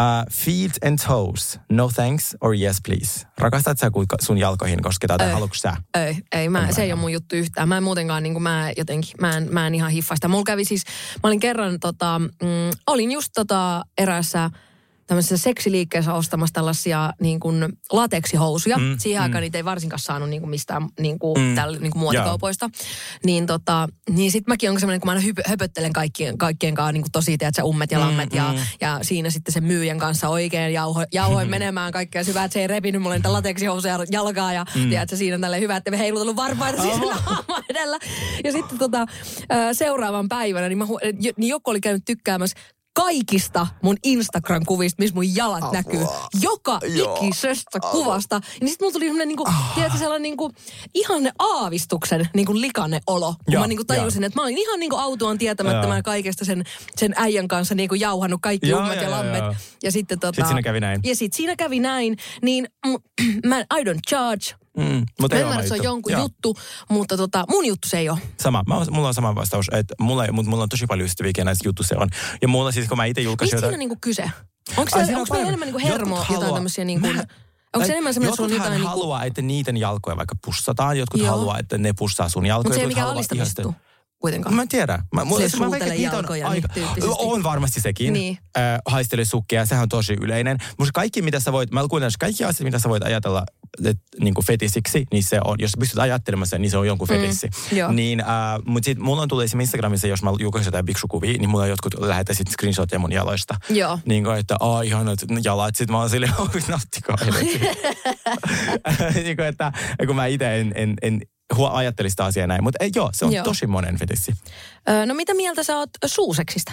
Uh, feet and toes, no thanks or yes please. Rakastat sä, kun sun jalkoihin kosketaan tai haluatko sä?
Ei, ei mä, se ei ole mun juttu yhtään. Mä en muutenkaan, niin kuin mä jotenkin, mä en, mä en ihan hiffaa sitä. Mulla kävi siis, mä olin kerran tota, mm, olin just tota eräässä tämmöisessä seksiliikkeessä ostamassa tällaisia niin kuin lateksihousuja.
Mm,
Mm, Siihen
mm.
aikaan niitä ei varsinkaan saanut niin kuin mistään niin kuin,
Mm,
mm, tällä, niin kuin muotikaupoista. Niin, tota, niin sit mäkin on semmoinen, kun mä aina hypö, höpöttelen kaikkien, kaikkien kanssa niin kuin tosi, tiedät sä, ummet ja
Mm,
lammet. ja,
mm.
ja siinä sitten sen myyjän kanssa oikein jauho, jauhoin menemään kaikkea hyvää, että se ei repinyt mulle niitä lateksihousuja jalkaa ja mm. tiedät siinä tälle hyvä, että me heilutellut varpaita siinä naama edellä. Ja sitten tota, seuraavan päivänä, niin, mä, hu- niin joku oli käynyt tykkäämässä kaikista mun Instagram-kuvista, missä mun jalat
Apua.
näkyy. Joka
Joo.
ikisestä kuvasta. Ja sitten mulla tuli semmoinen niinku, tiedätkö, sellainen niinku, ihanne aavistuksen niinku likanne olo. Kun
Joo,
mä niinku tajusin, että mä olin ihan niinku autuaan tietämättömän kaikesta sen, sen äijän kanssa niinku jauhannut kaikki ummet ja
joo,
lammet.
joo.
Ja sitten tota...
Sitten siinä kävi näin.
Ja sitten siinä kävi näin, niin <clears throat> mä, I don't charge.
Mm, mutta
Mä ymmärrän, se on jonkun
Joo.
juttu, mutta tota, mun juttu se ei ole.
Sama. Mä, mulla on sama vastaus, että mulla, ei- mut mulla on tosi paljon ystäviä, näissä juttu se on. Ja mulla siis, kun mä itse julkaisin
Mistä siinä niinku kyse? Onko se,
on
onko meillä
paljon-
enemmän niinku
jotkut
hermo,
haluaa-
jotain tämmöisiä niinku...
Mä-
Onko se enemmän semmoinen, sulla on
jotkuthan
jotain niinku...
haluaa, että niiden jalkoja vaikka pussataan. Jotkut
Joo.
haluaa, että ne pussaa sun jalkoja.
Mutta se ei mikään alistamista kuitenkaan.
Mä en tiedä. Mä, mulla,
Se
mä veikkaan,
suutele
että niitä on
jalkoja niin.
On varmasti sekin.
Niin.
Äh, haistele sukkia, sehän on tosi yleinen. Mutta kaikki, mitä sä voit, mä kuulen, että kaikki asiat, mitä sä voit ajatella et, niin kuin fetisiksi, niin se on, jos sä pystyt ajattelemaan sen, niin se on jonkun fetissi.
joo.
Niin, äh, mutta sit mulla on tullut esimerkiksi Instagramissa, jos mä julkaisin jotain biksukuvia, niin mulla on jotkut lähetä sit screenshotia mun jaloista.
Joo.
Niin kuin, että aah, ihanat jalat. Sitten mä oon silleen, <laughs> nauttikaa. <laughs> <laughs> niin kuin, että kun mä itse en, en, en huo- ajattelisi sitä asiaa näin. Mutta joo, se on
Joo.
tosi monen fetissi.
Öö, no mitä mieltä sä oot suuseksistä?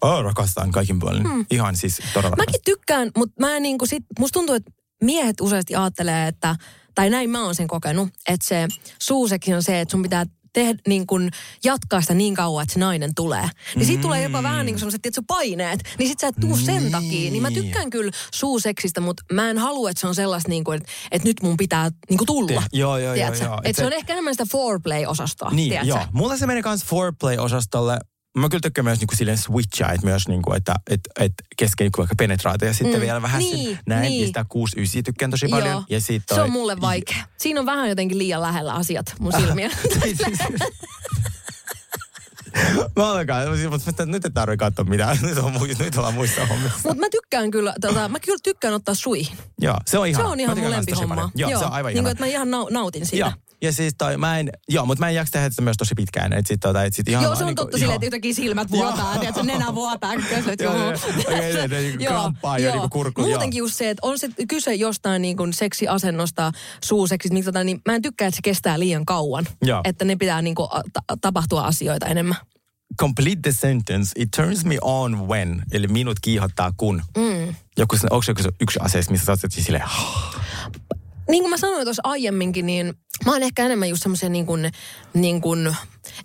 Oh, rakastan kaikin puolin. Hmm. Ihan siis todella
Mäkin tykkään, mutta mä niinku sit, musta tuntuu, että miehet useasti ajattelee, että, tai näin mä oon sen kokenut, että se suuseksi on se, että sun pitää tehdä niin kun, jatkaa sitä niin kauan, että se nainen tulee. Niin siitä tulee jopa vähän niin kuin semmoiset, tietysti, paineet. Niin sit sä et tuu sen
Niin.
takia. Niin mä tykkään kyllä suuseksistä, mutta mä en halua, että se on sellaista niin kuin, että, että nyt mun pitää niin kuin tulla.
Te- joo, joo, joo, joo.
Että se on ehkä enemmän sitä foreplay-osastoa.
Niin,
tiedätkö?
joo. Mulla se menee kans foreplay-osastolle. Mä kyllä tykkään myös niinku silleen switchaa, että myös niinku, että et, et kesken niinku vaikka penetraatio ja sitten
Mm,
vielä vähän
niin,
sin- näin.
niin.
Ja sitä 6 tykkään tosi paljon.
Joo.
Ja sit
Se
toi-
on mulle vaikea. Siinä on vähän jotenkin liian lähellä asiat mun <laughs> silmiä.
Mä alkaa, mutta nyt ei tarvitse katsoa mitään. <laughs> Nyt, on, nyt ollaan muissa hommissa.
Mutta mä tykkään kyllä, tota, mä kyllä tykkään ottaa suihin.
Joo, se on ihan.
Se on ihan mun lempihomma.
Joo, Joo, se on aivan
niin kuin, että mä ihan nautin siitä.
Joo. Ja siis toi, mä en, joo, mutta mä en jaksa tehdä sitä myös tosi pitkään. Et sit, tota, et sit ihan
joo, se on
niin
totta silleen, että yhtäkkiä silmät vuotaa, tiedätkö, nenä vuotaa. joo,
joo, niinku kurkku.
Muutenkin just se, että on se kyse jostain niin kuin seksiasennosta, suuseksista, niin, tota, niin mä en tykkää, että se kestää liian kauan. Joo. Että ne pitää niin kuin, ta- tapahtua asioita enemmän.
Complete the sentence. It turns me on when. Eli minut kiihottaa kun. Mm. Joku, onko se yksi asia, missä sä oot silleen,
niin kuin mä sanoin tuossa aiemminkin, niin mä oon ehkä enemmän just semmoisen niin kuin, niin kuin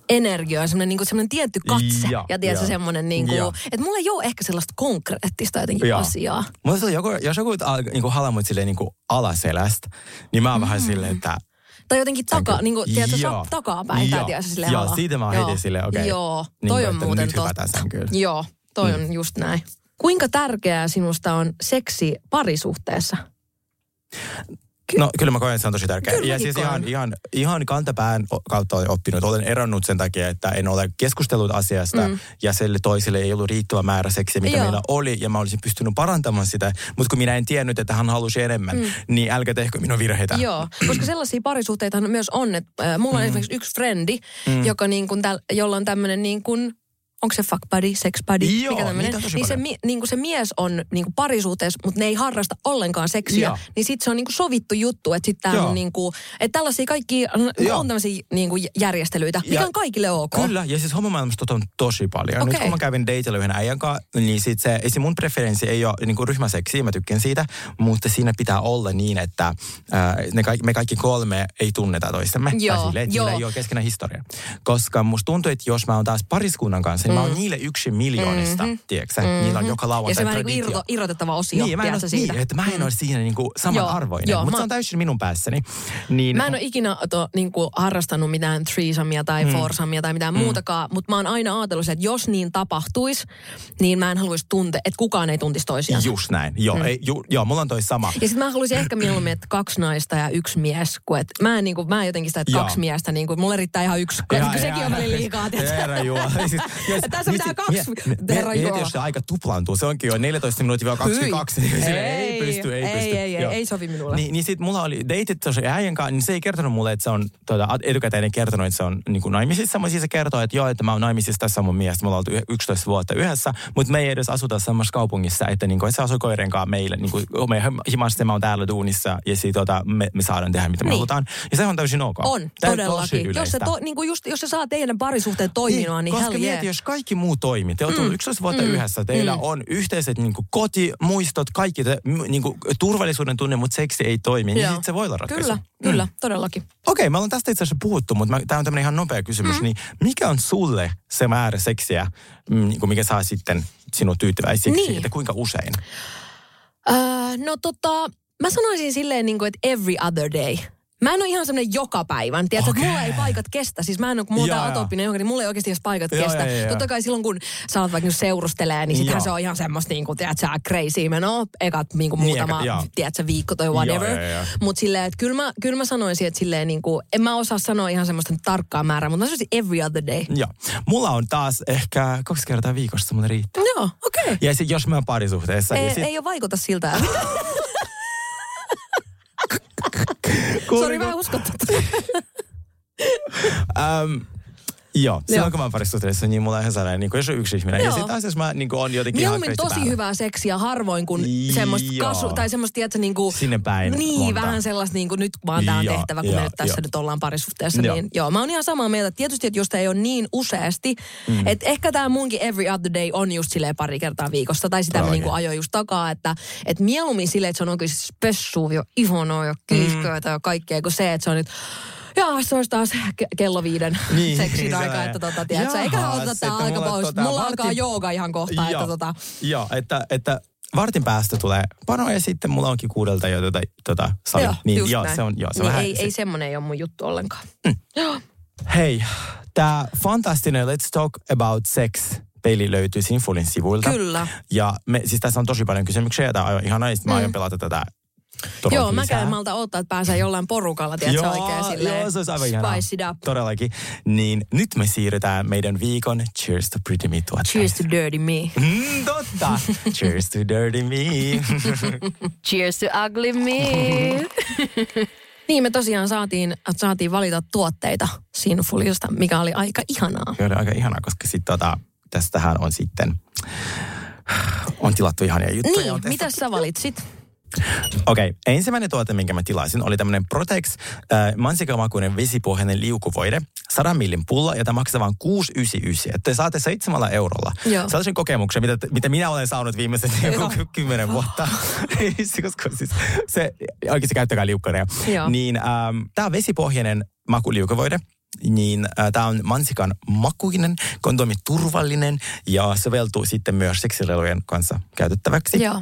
energiaa, semmoinen, niin kuin semmoinen tietty katse. Ja, ja tiedätkö, semmoinen, niin kuin, että mulla ei ole ehkä sellaista konkreettista jotenkin ja. asiaa.
Mutta joku, jos joku niin kuin halamut silleen niin kuin alaselästä, niin mä oon mm. vähän silleen, että
tai jotenkin taka, niin kuin, tiedätkö, joo, takapäin, tai tiedätkö, silleen
Joo, siitä mä oon heti silleen, okei. Okay,
joo, niin toi on muuten totta. Joo, toi mm. on just näin. Kuinka tärkeää sinusta on seksi parisuhteessa?
No kyllä mä koen, että se on tosi tärkeää. Ja siis ihan, ihan, ihan kantapään kautta olen oppinut. Olen eronnut sen takia, että en ole keskustellut asiasta mm. ja sille toiselle ei ollut riittävä määrä seksiä, mitä Joo. meillä oli. Ja mä olisin pystynyt parantamaan sitä. Mutta kun minä en tiennyt, että hän halusi enemmän, mm. niin älkää tehkö minun virheitä.
Joo, koska sellaisia parisuhteita myös on. Että, äh, mulla on mm. esimerkiksi yksi frendi, mm. joka niin kuin täl, jolla on tämmöinen niin kuin onko se fuck buddy, sex buddy,
Joo, mikä
tämmöinen. Niin se, niin kuin se mies on niin kuin parisuhteessa, mutta ne ei harrasta ollenkaan seksiä. Joo. Niin sitten se on niin kuin sovittu juttu, että sitten on niin kuin, että tällaisia kaikki Joo. on tämmöisiä niin kuin järjestelyitä, mikä ja, on kaikille ok.
Kyllä, ja siis hommomaailmassa tota on tosi paljon. Okay. Nyt kun mä kävin dateilla yhden äijän kanssa, niin sit se, se mun preferenssi ei ole niin kuin ryhmäseksiä, mä tykkään siitä, mutta siinä pitää olla niin, että äh, ne kaikki, me kaikki kolme ei tunneta toistemme. Joo, tai silleen, että ei ole keskenään historia. Koska musta tuntuu, että jos mä oon taas pariskunnan kanssa, mm. mä oon niille yksi miljoonista, mm-hmm. tiedätkö mm-hmm. Niillä on joka lauantai
Ja se vähän niin irrotettava osio,
niin, mä en ole,
siitä.
Niin, että mä en mm. ole siinä niin kuin samanarvoinen, mutta mä... se on täysin minun päässäni.
Niin... Mä en ole ikinä to, niin kuin harrastanut mitään threesamia tai mm. foursamia tai mitään mm. muutakaan, mutta mä oon aina ajatellut että jos niin tapahtuisi, niin mä en haluaisi tuntea, että kukaan ei tuntisi toisiaan.
Just näin, joo, mm. ei, ju, joo mulla on toi sama.
Ja sitten mä haluaisin ehkä mieluummin, että kaksi naista ja yksi mies, kun et, mä, en, niin kuin, mä en jotenkin sitä, että kaksi miestä, niin kuin, mulle riittää ihan yksi, ja, sekin on välillä liikaa. <laughs>
Herra siis,
Tässä pitää kaksi herran
Mieti, jos se aika tuplaantuu. Se onkin jo 14 minuuttia vielä 22. Niin <laughs> ei, ei pysty, ei, ei pysty.
Ei, ei, ei, ei sovi minulle.
Niin, niin sit mulla oli deitit tuossa äijän kanssa, niin se ei kertonut mulle, että se on, tuota, etukäteen kertonut, että se on niin kuin naimisissa. Mutta siis se kertoo, että joo, että mä oon naimisissa, tässä on mun mies. Me ollaan oltu 11 vuotta yhdessä, mutta me ei edes asuta samassa kaupungissa, että, niin kuin, että se asuu koirien kanssa meille. Niin kuin, me himassa mä oon täällä duunissa ja sit, tuota, me, me, saadaan tehdä, mitä me niin. halutaan. Ja se on täysin ok.
On, Tää todellakin. Jos se, to, niin kuin just, jos se saa teidän parisuhteen toimimaan, niin, niin
Koska mieti, jos kaikki muu toimii. Te olette mm. 11 vuotta mm. yhdessä. Teillä mm. on yhteiset niin kuin, kotimuistot, kaikki te, niin kuin, turvallisuuden tunne, mutta seksi ei toimi. Niin sit se voi olla ratkaisu.
Kyllä, mm. kyllä, todellakin.
Okei, okay, me ollaan tästä itse asiassa puhuttu, mutta tämä on tämmöinen ihan nopea kysymys. Mm. Niin mikä on sulle se määrä seksiä, niin kuin mikä saa sitten sinut tyytyväiseksi? Niin. Että kuinka usein?
Uh, no tota, mä sanoisin silleen, niin kuin, että every other day. Mä en ole ihan semmoinen joka päivän. Tiedätkö, okay. mulla ei paikat kestä. Siis mä en ole, kun mulla on atopinen johonkin, niin mulla ei oikeasti edes paikat joo, kestä. Joo, Totta kai silloin, kun sä oot vaikka nyt seurustelee, niin sittenhän se on ihan semmoista, niin kuin, tiedätkö, crazy menoa. Ekat niin kuin muutama, niin, tiedätkö, viikko tai whatever. Mutta silleen, että kyllä mä, kyllä mä sanoisin, että silleen niin kuin, en mä osaa sanoa ihan semmoista tarkkaa määrää, mutta mä sanoisin every other day.
Joo. Mulla on taas ehkä kaksi kertaa viikossa mulle riittää.
Joo, okei. Okay.
Ja sit, jos mä oon parisuhteessa.
Ei,
niin sit...
ei ole vaikuta siltä. <laughs> Sori, mä en uskottu. <laughs>
um, Joo, silloin kun mä oon parisuhteessa, niin mulla on ihan sellainen, niin kuin jos on yksi ihminen. Joo. Ja sitten taas jos mä niin kuin, on jotenkin
Mieluummin ihan tosi päällä. hyvää seksiä harvoin kuin semmoista kasu, tai semmoista, tiedätkö, niin kuin,
Sinne päin
Niin, monta. vähän sellaista, niin kuin nyt vaan tää on tehtävä, kun joo, me nyt tässä jo. nyt ollaan parisuhteessa. Joo. Niin joo, mä oon ihan samaa mieltä. Tietysti, että jos ei ole niin useasti, mm. että ehkä tämä munkin every other day on just silleen pari kertaa viikossa, tai sitä mä niin kuin ajoin just takaa, että et mieluummin silleen, että se on oikein spessu ja ihonoa ja kiihköitä mm. ja kaikkea, kuin se, että se on nyt Jaa, se olisi taas ke- kello viiden <laughs> niin, seksin niin, aika, että tota, tiedätkö, eikä oteta tämä aika pois. Tota, Mulla vartin... alkaa jooga ihan kohta. Joo, että, tota...
joo että, että vartin päästä tulee pano ja sitten mulla onkin kuudelta jo tota, tota sali. Joo, niin, joo, se on, joo, se
niin
vähän,
ei, se... ei semmoinen ei ole mun juttu ollenkaan.
Mm. Joo. Hei, tämä fantastinen Let's Talk About Sex peli löytyy Sinfulin sivuilta.
Kyllä.
Ja me, siis tässä on tosi paljon kysymyksiä ja tämä on ihan ihanaa. Mä aion mm. pelata tätä
Joo, mä käyn malta odottaa, että pääsee jollain porukalla, tiedätkö,
Joo,
oikein silleen
joo, se olisi aivan ihanaa.
spice it up.
Todellakin. Niin nyt me siirrytään meidän viikon Cheers to Pretty Me tuotteisiin.
Cheers to dirty me.
Mm, totta. <laughs> Cheers to Dirty Me. <laughs>
Cheers to ugly me. <laughs> niin, me tosiaan saatiin, saatiin valita tuotteita Sinfulista, mikä oli aika ihanaa.
Se oli aika ihanaa, koska sitten tota, tästähän on sitten on tilattu ihania juttuja.
Niin, mitä sä valitsit?
Okei, okay. ensimmäinen tuote, minkä mä tilasin, oli tämmöinen Protex äh, mansikamakuinen vesipohjainen liukuvoide. 100 millin pulla, ja tämä maksaa vain 6,99. Että te saatte seitsemällä eurolla.
Joo.
Sellaisen kokemuksen, mitä, mitä minä olen saanut viimeiset kymmenen vuotta. <laughs> Koska siis se, oikeasti käyttäkää liukkaria.
Joo.
Niin ähm, tämä on vesipohjainen makuliukuvoide niin äh, tämä on mansikan makuinen, kondomi turvallinen ja soveltuu sitten myös seksilelujen kanssa käytettäväksi.
Joo.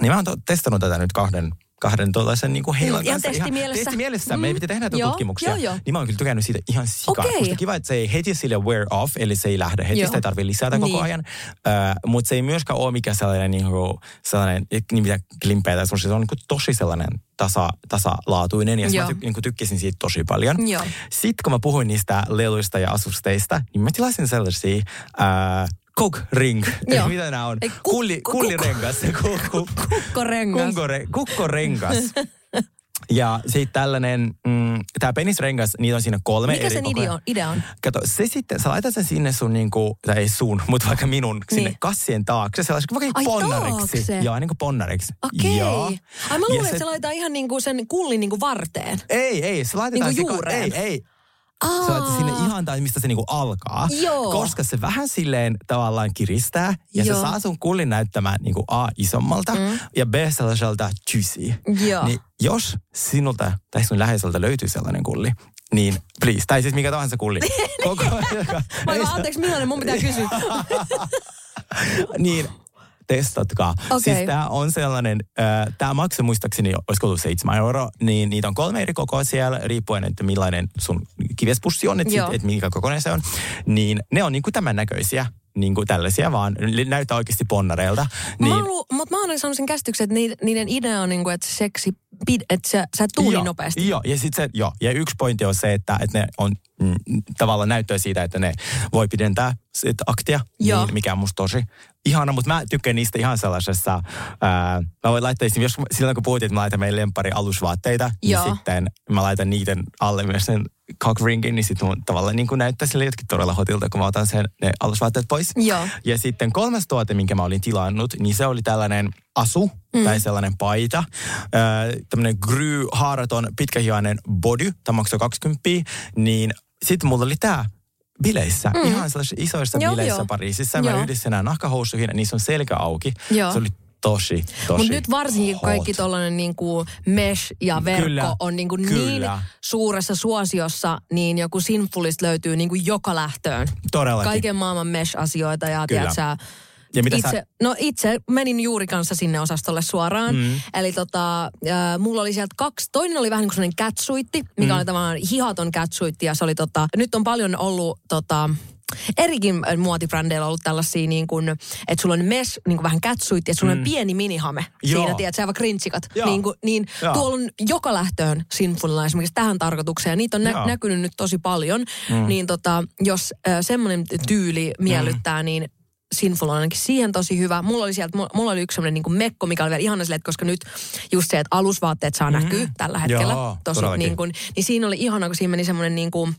Niin mä oon to- testannut tätä nyt kahden kahden tuollaisen niin heilan
Mm, ihan
kanssa.
testimielessä.
testimielessä.
Mm,
Me ei piti tehdä näitä
joo,
tutkimuksia.
joo, joo.
Niin mä oon kyllä tykännyt siitä ihan sikaa.
Okei.
Musta kiva, että se ei heti sille wear off, eli se ei lähde heti,
Joo.
sitä ei tarvitse lisätä koko
Niin.
ajan. Uh, Mutta se ei myöskään ole mikään sellainen, niin kuin, sellainen niin mitä klimpeä tai. Se on niin kuin tosi sellainen tasa, tasalaatuinen ja mä ty, niin kuin tykkäsin siitä tosi paljon.
Joo.
Sitten kun mä puhuin niistä leluista ja asusteista, niin mä tilasin sellaisia uh, Coke Ring. <laughs>
Joo.
Mitä nämä on?
Ei, ku-
Kulli,
ku-
kullirengas. Ku- ku- <laughs>
Kukkorengas.
Kunkore, kukkorengas. <laughs> Ja sitten tällainen, mm, tämä penisrengas, niitä on siinä kolme
Mikä
eri
sen idea on? idea on?
Kato, se sitten, sä laitat sen sinne sun niinku, tai ei sun, mutta vaikka minun, sinne
Niin.
kassien taakse, sellaiseksi vaikka
Ai,
ponnariksi.
taakse.
Joo, niin kuin ponnariksi.
Okei.
Joo.
Ai mä luulen,
se-
että se laitetaan ihan niinku sen kullin niinku varteen.
Ei, ei, se laitetaan...
Niinku
se
juureen?
Ei, ei.
Aa.
Sä laitat sinne ihan tai mistä se niinku alkaa.
Joo.
Koska se vähän silleen tavallaan kiristää. Ja
Joo.
se saa sun kullin näyttämään niinku A isommalta
Mm.
ja B sellaiselta juicy.
Joo.
Niin jos sinulta tai sun läheiseltä löytyy sellainen kulli, niin please, tai siis mikä tahansa kulli. <laughs> Koko,
Mä anteeksi, millainen mun pitää kysyä. <laughs>
niin testatkaa.
Okei.
Siis tämä on sellainen, äh, tämä maksaa muistaakseni, olisiko ollut 7 euroa, niin niitä on kolme eri kokoa siellä, riippuen, että millainen sun kivespussi on, että, sit, että minkä kokoinen se on. Niin ne on niinku tämän näköisiä, niinku tällaisia vaan, näyttää oikeasti ponnareilta.
Niin.
Niin,
Mä oon, mutta mä oon saanut sen käsityksen, että niiden, idea on, niinku, että se seksi, pid, että sä, sä et tuu
Joo,
nopeasti.
Joo, ja sit se, joo, ja yksi pointti on se, että, että ne on mm, tavallaan näyttöä siitä, että ne voi pidentää sit aktia,
Joo.
niin, mikä on musta tosi ihana, mutta mä tykkään niistä ihan sellaisessa, ää, mä voin laittaa jos, silloin kun puhuttiin, että mä laitan meidän lempari alusvaatteita,
Joo.
niin sitten mä laitan niiden alle myös sen cock ringin, niin sitten mun tavallaan niin kuin näyttää sille jotkin todella hotilta, kun mä otan sen ne alusvaatteet pois.
Joo.
Ja sitten kolmas tuote, minkä mä olin tilannut, niin se oli tällainen asu mm. tai sellainen paita. Tämmöinen gry haaraton pitkähiainen body, tämä maksoi 20, niin sitten mulla oli tämä bileissä, mm. ihan sellaisissa isoissa
Joo,
bileissä
joo.
Pariisissa. Mä yhdistin nämä nahkahousuihin niissä on selkä auki.
Joo.
Se oli tosi, tosi
Mutta nyt varsinkin
hot.
kaikki tollainen niinku mesh ja verkko
Kyllä,
on niinku niin
kyllä.
suuressa suosiossa, niin joku Sinfulista löytyy niinku joka lähtöön.
Todellakin.
Kaiken maailman mesh-asioita ja
Kyllä.
tiedät sä,
Ja mitä
itse,
sä-
no itse menin juuri kanssa sinne osastolle suoraan. Mm. Eli tota, äh, mulla oli sieltä kaksi. Toinen oli vähän niin kuin sellainen catsuitti, mikä mm. oli tavallaan hihaton catsuitti. Ja se oli tota, nyt on paljon ollut tota, erikin muotibrändejä on ollut tällaisia niin kuin, että sulla on mesh, niin kuin vähän catsuitti ja sulla on pieni minihame.
Joo.
Siinä, tiedät, sä vaikka rintsikat.
Joo.
Niin, kuin, niin
Joo.
tuolla on joka lähtöön Sinfunilla esimerkiksi tähän tarkoitukseen. Ja niitä on nä- näkynyt nyt tosi paljon. Mm. Niin tota, jos äh, semmoinen tyyli miellyttää, niin Sinful on ainakin siihen tosi hyvä. Mulla oli sieltä, mulla, oli yksi semmoinen niin mekko, mikä oli vielä ihana sille, että koska nyt just se, että alusvaatteet saa näkyä tällä hetkellä.
Joo,
tosi, niin, kuin, niin siinä oli ihana, kun siinä meni semmoinen niin kuin,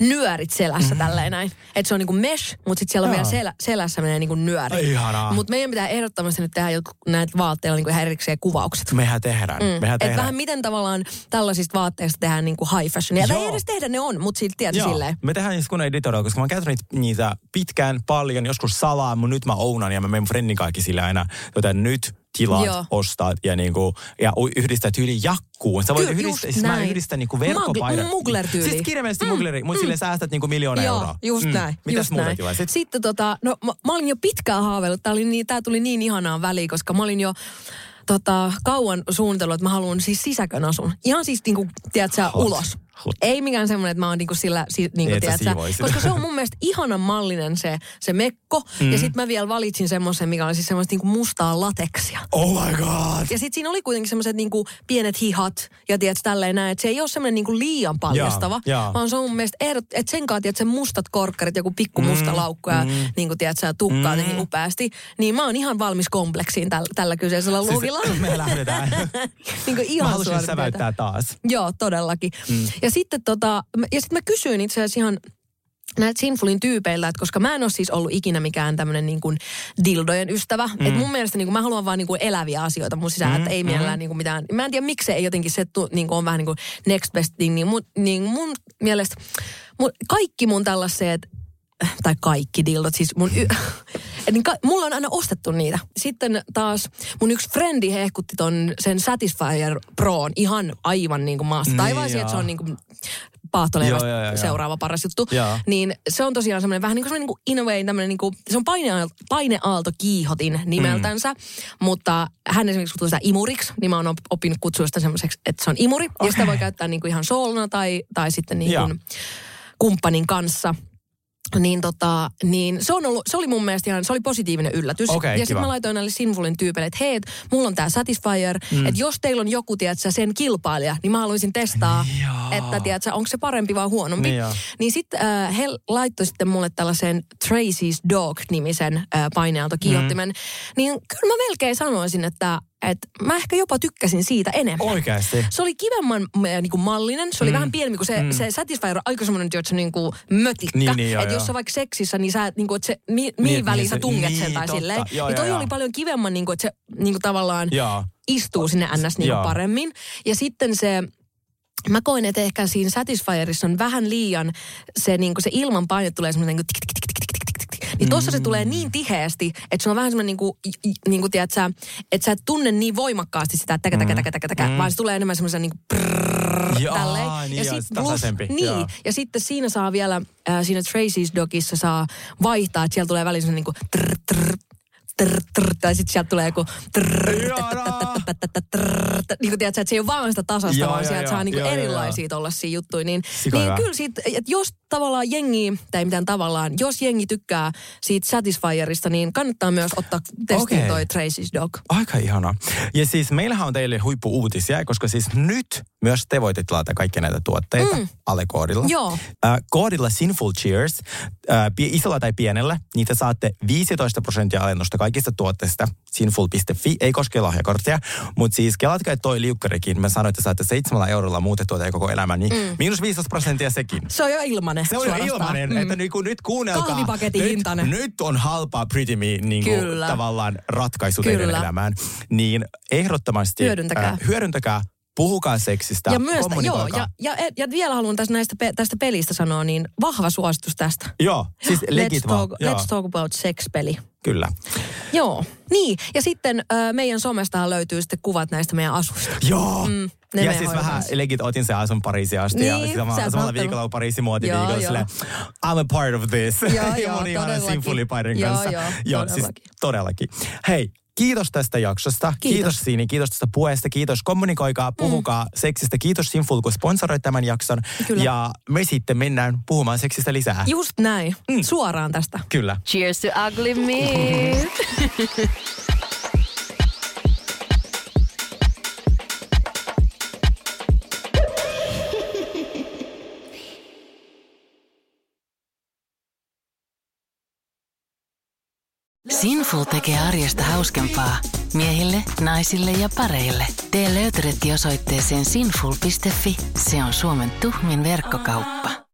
nyörit selässä mm. tälleen näin. Että se on niinku mesh, mutta sitten siellä on vielä selä, selässä menee niinku nyöri.
Ai, ihanaa.
Mutta meidän pitää ehdottomasti nyt tehdä jotkut näitä vaatteilla niinku ihan erikseen kuvaukset.
Mehän tehdään, mm. mehän
Et
tehdään.
vähän miten tavallaan tällaisista vaatteista tehdään niinku high fashionia. Tai
Joo.
ei edes tehdä, ne on, mutta silti
Joo,
silleen.
me tehdään niistä kun editorial, koska mä oon käyttänyt niitä pitkään, paljon, joskus salaa, mutta nyt mä ounan ja mä menen friendin kaikki sille aina, joten nyt tilaat,
Joo.
ostat ja, niinku, ja yhdistät yli jakkuun. Sä voit
Kyllä,
yhdistää, siis mä
näin.
yhdistän niinku verkkopaidat.
Mugl- mugler-tyyli.
Siis kirjaimellisesti mm. mugleri, mutta sille säästät niinku miljoona
Joo,
euroa.
just
Mm.
näin.
Mitäs
just
muuta
näin.
tilaisit?
Sitten tota, no mä, mä olin jo pitkään haaveillut. Tää, oli niin, tää tuli niin ihanaan väliin, koska mä olin jo tota, kauan suunnitellut, että mä haluan siis sisäkön asun. Ihan siis niinku, tiedät sä,
Hot.
ulos.
Hut.
Ei mikään semmoinen, että mä oon niinku sillä, si, niinku,
Niin,
tiedätkö, koska se on mun mielestä ihanan mallinen se, se mekko. Mm. Ja sitten mä vielä valitsin semmoisen, mikä oli siis semmoista niinku mustaa lateksia.
Oh my god!
Ja sitten siinä oli kuitenkin semmoiset niinku pienet hihat ja tiedätkö, tälleen näin, että se ei ole semmoinen niinku liian paljastava,
Jaa, jaa.
vaan se on mun mielestä ehdot, että sen kanssa, tiedätkö, mustat korkkarit, joku pikku musta
Mm,
laukku ja niinku, tiedätkö, tukkaa mm. upeasti, niin mä oon ihan valmis kompleksiin tällä, tällä kyseisellä luukilla.
Siis, <laughs> me lähdetään. <laughs>
niin kuin
Mä
ihan
halusin
suoritteita.
säväyttää taas.
Joo, todellakin. Mm. Ja sitten tota, mä- ja sitten mä kysyin itse asiassa ihan näiltä Sinfulin tyypeiltä, että koska mä en ole siis ollut ikinä mikään tämmöinen niin kuin dildojen ystävä. Mm. Että mun mielestä niin kuin, mä haluan vaan niin kuin eläviä asioita mun sisään, mm. että ei mielellään niin kuin mitään. Mä en tiedä miksi ei jotenkin se tu, niin kuin on vähän niin kuin next best thing. Niin mun, niin mun mielestä mun, kaikki mun tällaiset, tai kaikki dildot, siis mun... Y- <laughs> Et niin ka- mulla on aina ostettu niitä. Sitten taas mun yksi frendi hehkutti ton sen Satisfyer Proon ihan aivan niin kuin maasta
Niin
taivaisiin, että se on niin kuin paahtoleivästä
Joo, joo, joo,
seuraava paras juttu.
Joo.
Niin se on tosiaan semmoinen vähän niin kuin, semmoinen niin kuin in a way tämmöinen niin kuin, se on paineaalto, paineaalto kiihotin nimeltänsä, mm. mutta hän esimerkiksi kutsuu sitä imuriksi, niin mä oon op- oppinut kutsua sitä semmoiseksi, että se on imuri. Okay. Ja sitä voi käyttää niin kuin ihan soolona tai, tai sitten niin kuin kumppanin kanssa. Niin, tota, niin se, on ollut, se oli mun mielestä ihan, se oli positiivinen yllätys.
Okei,
ja sitten mä laitoin näille Sinfulin tyypeille, että hei, et mulla on tää Satisfyer, mm. että jos teillä on joku, tiedätkö, sen kilpailija, niin mä haluaisin testaa, että tiedätkö, onko se parempi vai huonompi.
Niin
niin sitten äh, he laittoi sitten mulle tällaisen Tracy's Dog-nimisen äh, paineaaltokiihottimen. Mm. Niin kyllä mä melkein sanoisin, että, että mä ehkä jopa tykkäsin siitä enemmän.
Oikeasti.
Se oli kivemman äh, niin kuin mallinen. Se oli mm. vähän pienempi kuin se, mm. se Satisfyer on aika semmoinen, että se niin kuin mötikkä.
Niin, niin,
että jos sä vaikka seksissä, niin sä, niin kuin, että se, mi, mihin
niin
väliin
se-
sä tunget
niin,
sen tai
totta.
silleen.
Joo,
niin toi
joo,
oli
joo.
paljon kivemman, niin kuin, että se niin kuin tavallaan
Joo.
istuu sinne ns. Niin kuin paremmin. Ja sitten se, mä koin, että ehkä siinä Satisfyerissa on vähän liian se, niin kuin se ilman paine tulee semmoinen niin Niin tossa se tulee niin tiheästi, että se on vähän semmoinen niin kuin, niin kuin tiedät sä, että sä et tunne niin voimakkaasti sitä täkä, täkä, täkä, täkä, täkä, vaan se tulee enemmän semmoisen niin kuin prrrr,
Jaa,
tälleen.
niin joo,
sit
tasaisempi,
niin, ja sitten siinä saa vielä, äh, siinä Tracy's Dogissa saa vaihtaa, että siellä tulee väliin semmoinen niin kuin trrr, trrr, trrr, trrr, tai sitten sieltä tulee joku niin kuin tiedät, että se ei ole vaan sitä tasasta, vaan sieltä saa niin erilaisia tollaisia juttuja. Niin, niin kyllä siitä, että jos tavallaan jengi, tai mitään tavallaan, jos jengi tykkää siitä Satisfyerista, niin kannattaa myös ottaa testiin
Okei.
toi Tracy's Dog.
Aika ihana. Ja siis meillähän on teille huippuuutisia, koska siis nyt myös te voitte tilata kaikkia näitä tuotteita mm. alle koodilla.
Joo.
Äh, koodilla Sinful Cheers, äh, pie- isolla tai pienellä, niitä saatte 15 prosenttia alennusta kaikista tuotteista. Sinful.fi ei koske lahjakorttia, mutta siis kelatkaa, toi liukkarikin, mä sanoin, että saatte 7 eurolla muutettua teidän koko elämä, niin mm. miinus 15 prosenttia sekin.
Se on jo ilmanen
Se on jo ilmainen, mm. että nyt, kun nyt kuunnelkaa.
Kahvipaketin
nyt,
hintainen.
Nyt on halpaa Pretty Me niin
Kyllä.
tavallaan ratkaisu
Kyllä.
teidän elämään. Niin ehdottomasti
Hyödyntäkää.
Äh, hyödyntäkää, puhukaa seksistä,
Ja myös, joo, ja, ja, ja vielä haluan tästä, näistä, tästä pelistä sanoa, niin vahva suositus tästä.
Joo, siis legit
Let's
vaan.
talk,
Joo,
let's talk about sex-peli.
Kyllä.
Joo, niin. Ja sitten ö, meidän somestahan löytyy sitten kuvat näistä meidän asuista.
Joo.
Mm, ne
ja siis vähän legit otin se asun Pariisiin asti ja
Niin,
sitten sama, samalla
ottanut.
viikolla on Pariisin
Joo,
muotiviikolla
joo.
silleen, I'm a part of this.
Joo, <laughs>
ja
joo,
mun ihana sinfulipairin
Joo,
kanssa.
joo,
siis
todellakin.
todellakin. Hei, Kiitos tästä jaksosta.
Kiitos.
Kiitos Siini, kiitos tästä puheesta. Kiitos. Kommunikoikaa, puhukaa mm. seksistä. Kiitos Sinful, kun sponsoroi tämän jakson.
Kyllä.
Ja me sitten mennään puhumaan seksistä lisää.
Just näin. Mm. Suoraan tästä.
Kyllä.
Cheers to ugly me. <laughs> Sinful tekee arjesta hauskempaa. Miehille, naisille ja pareille. Tee löytöretti osoitteeseen sinful.fi. Se on Suomen tuhmin verkkokauppa.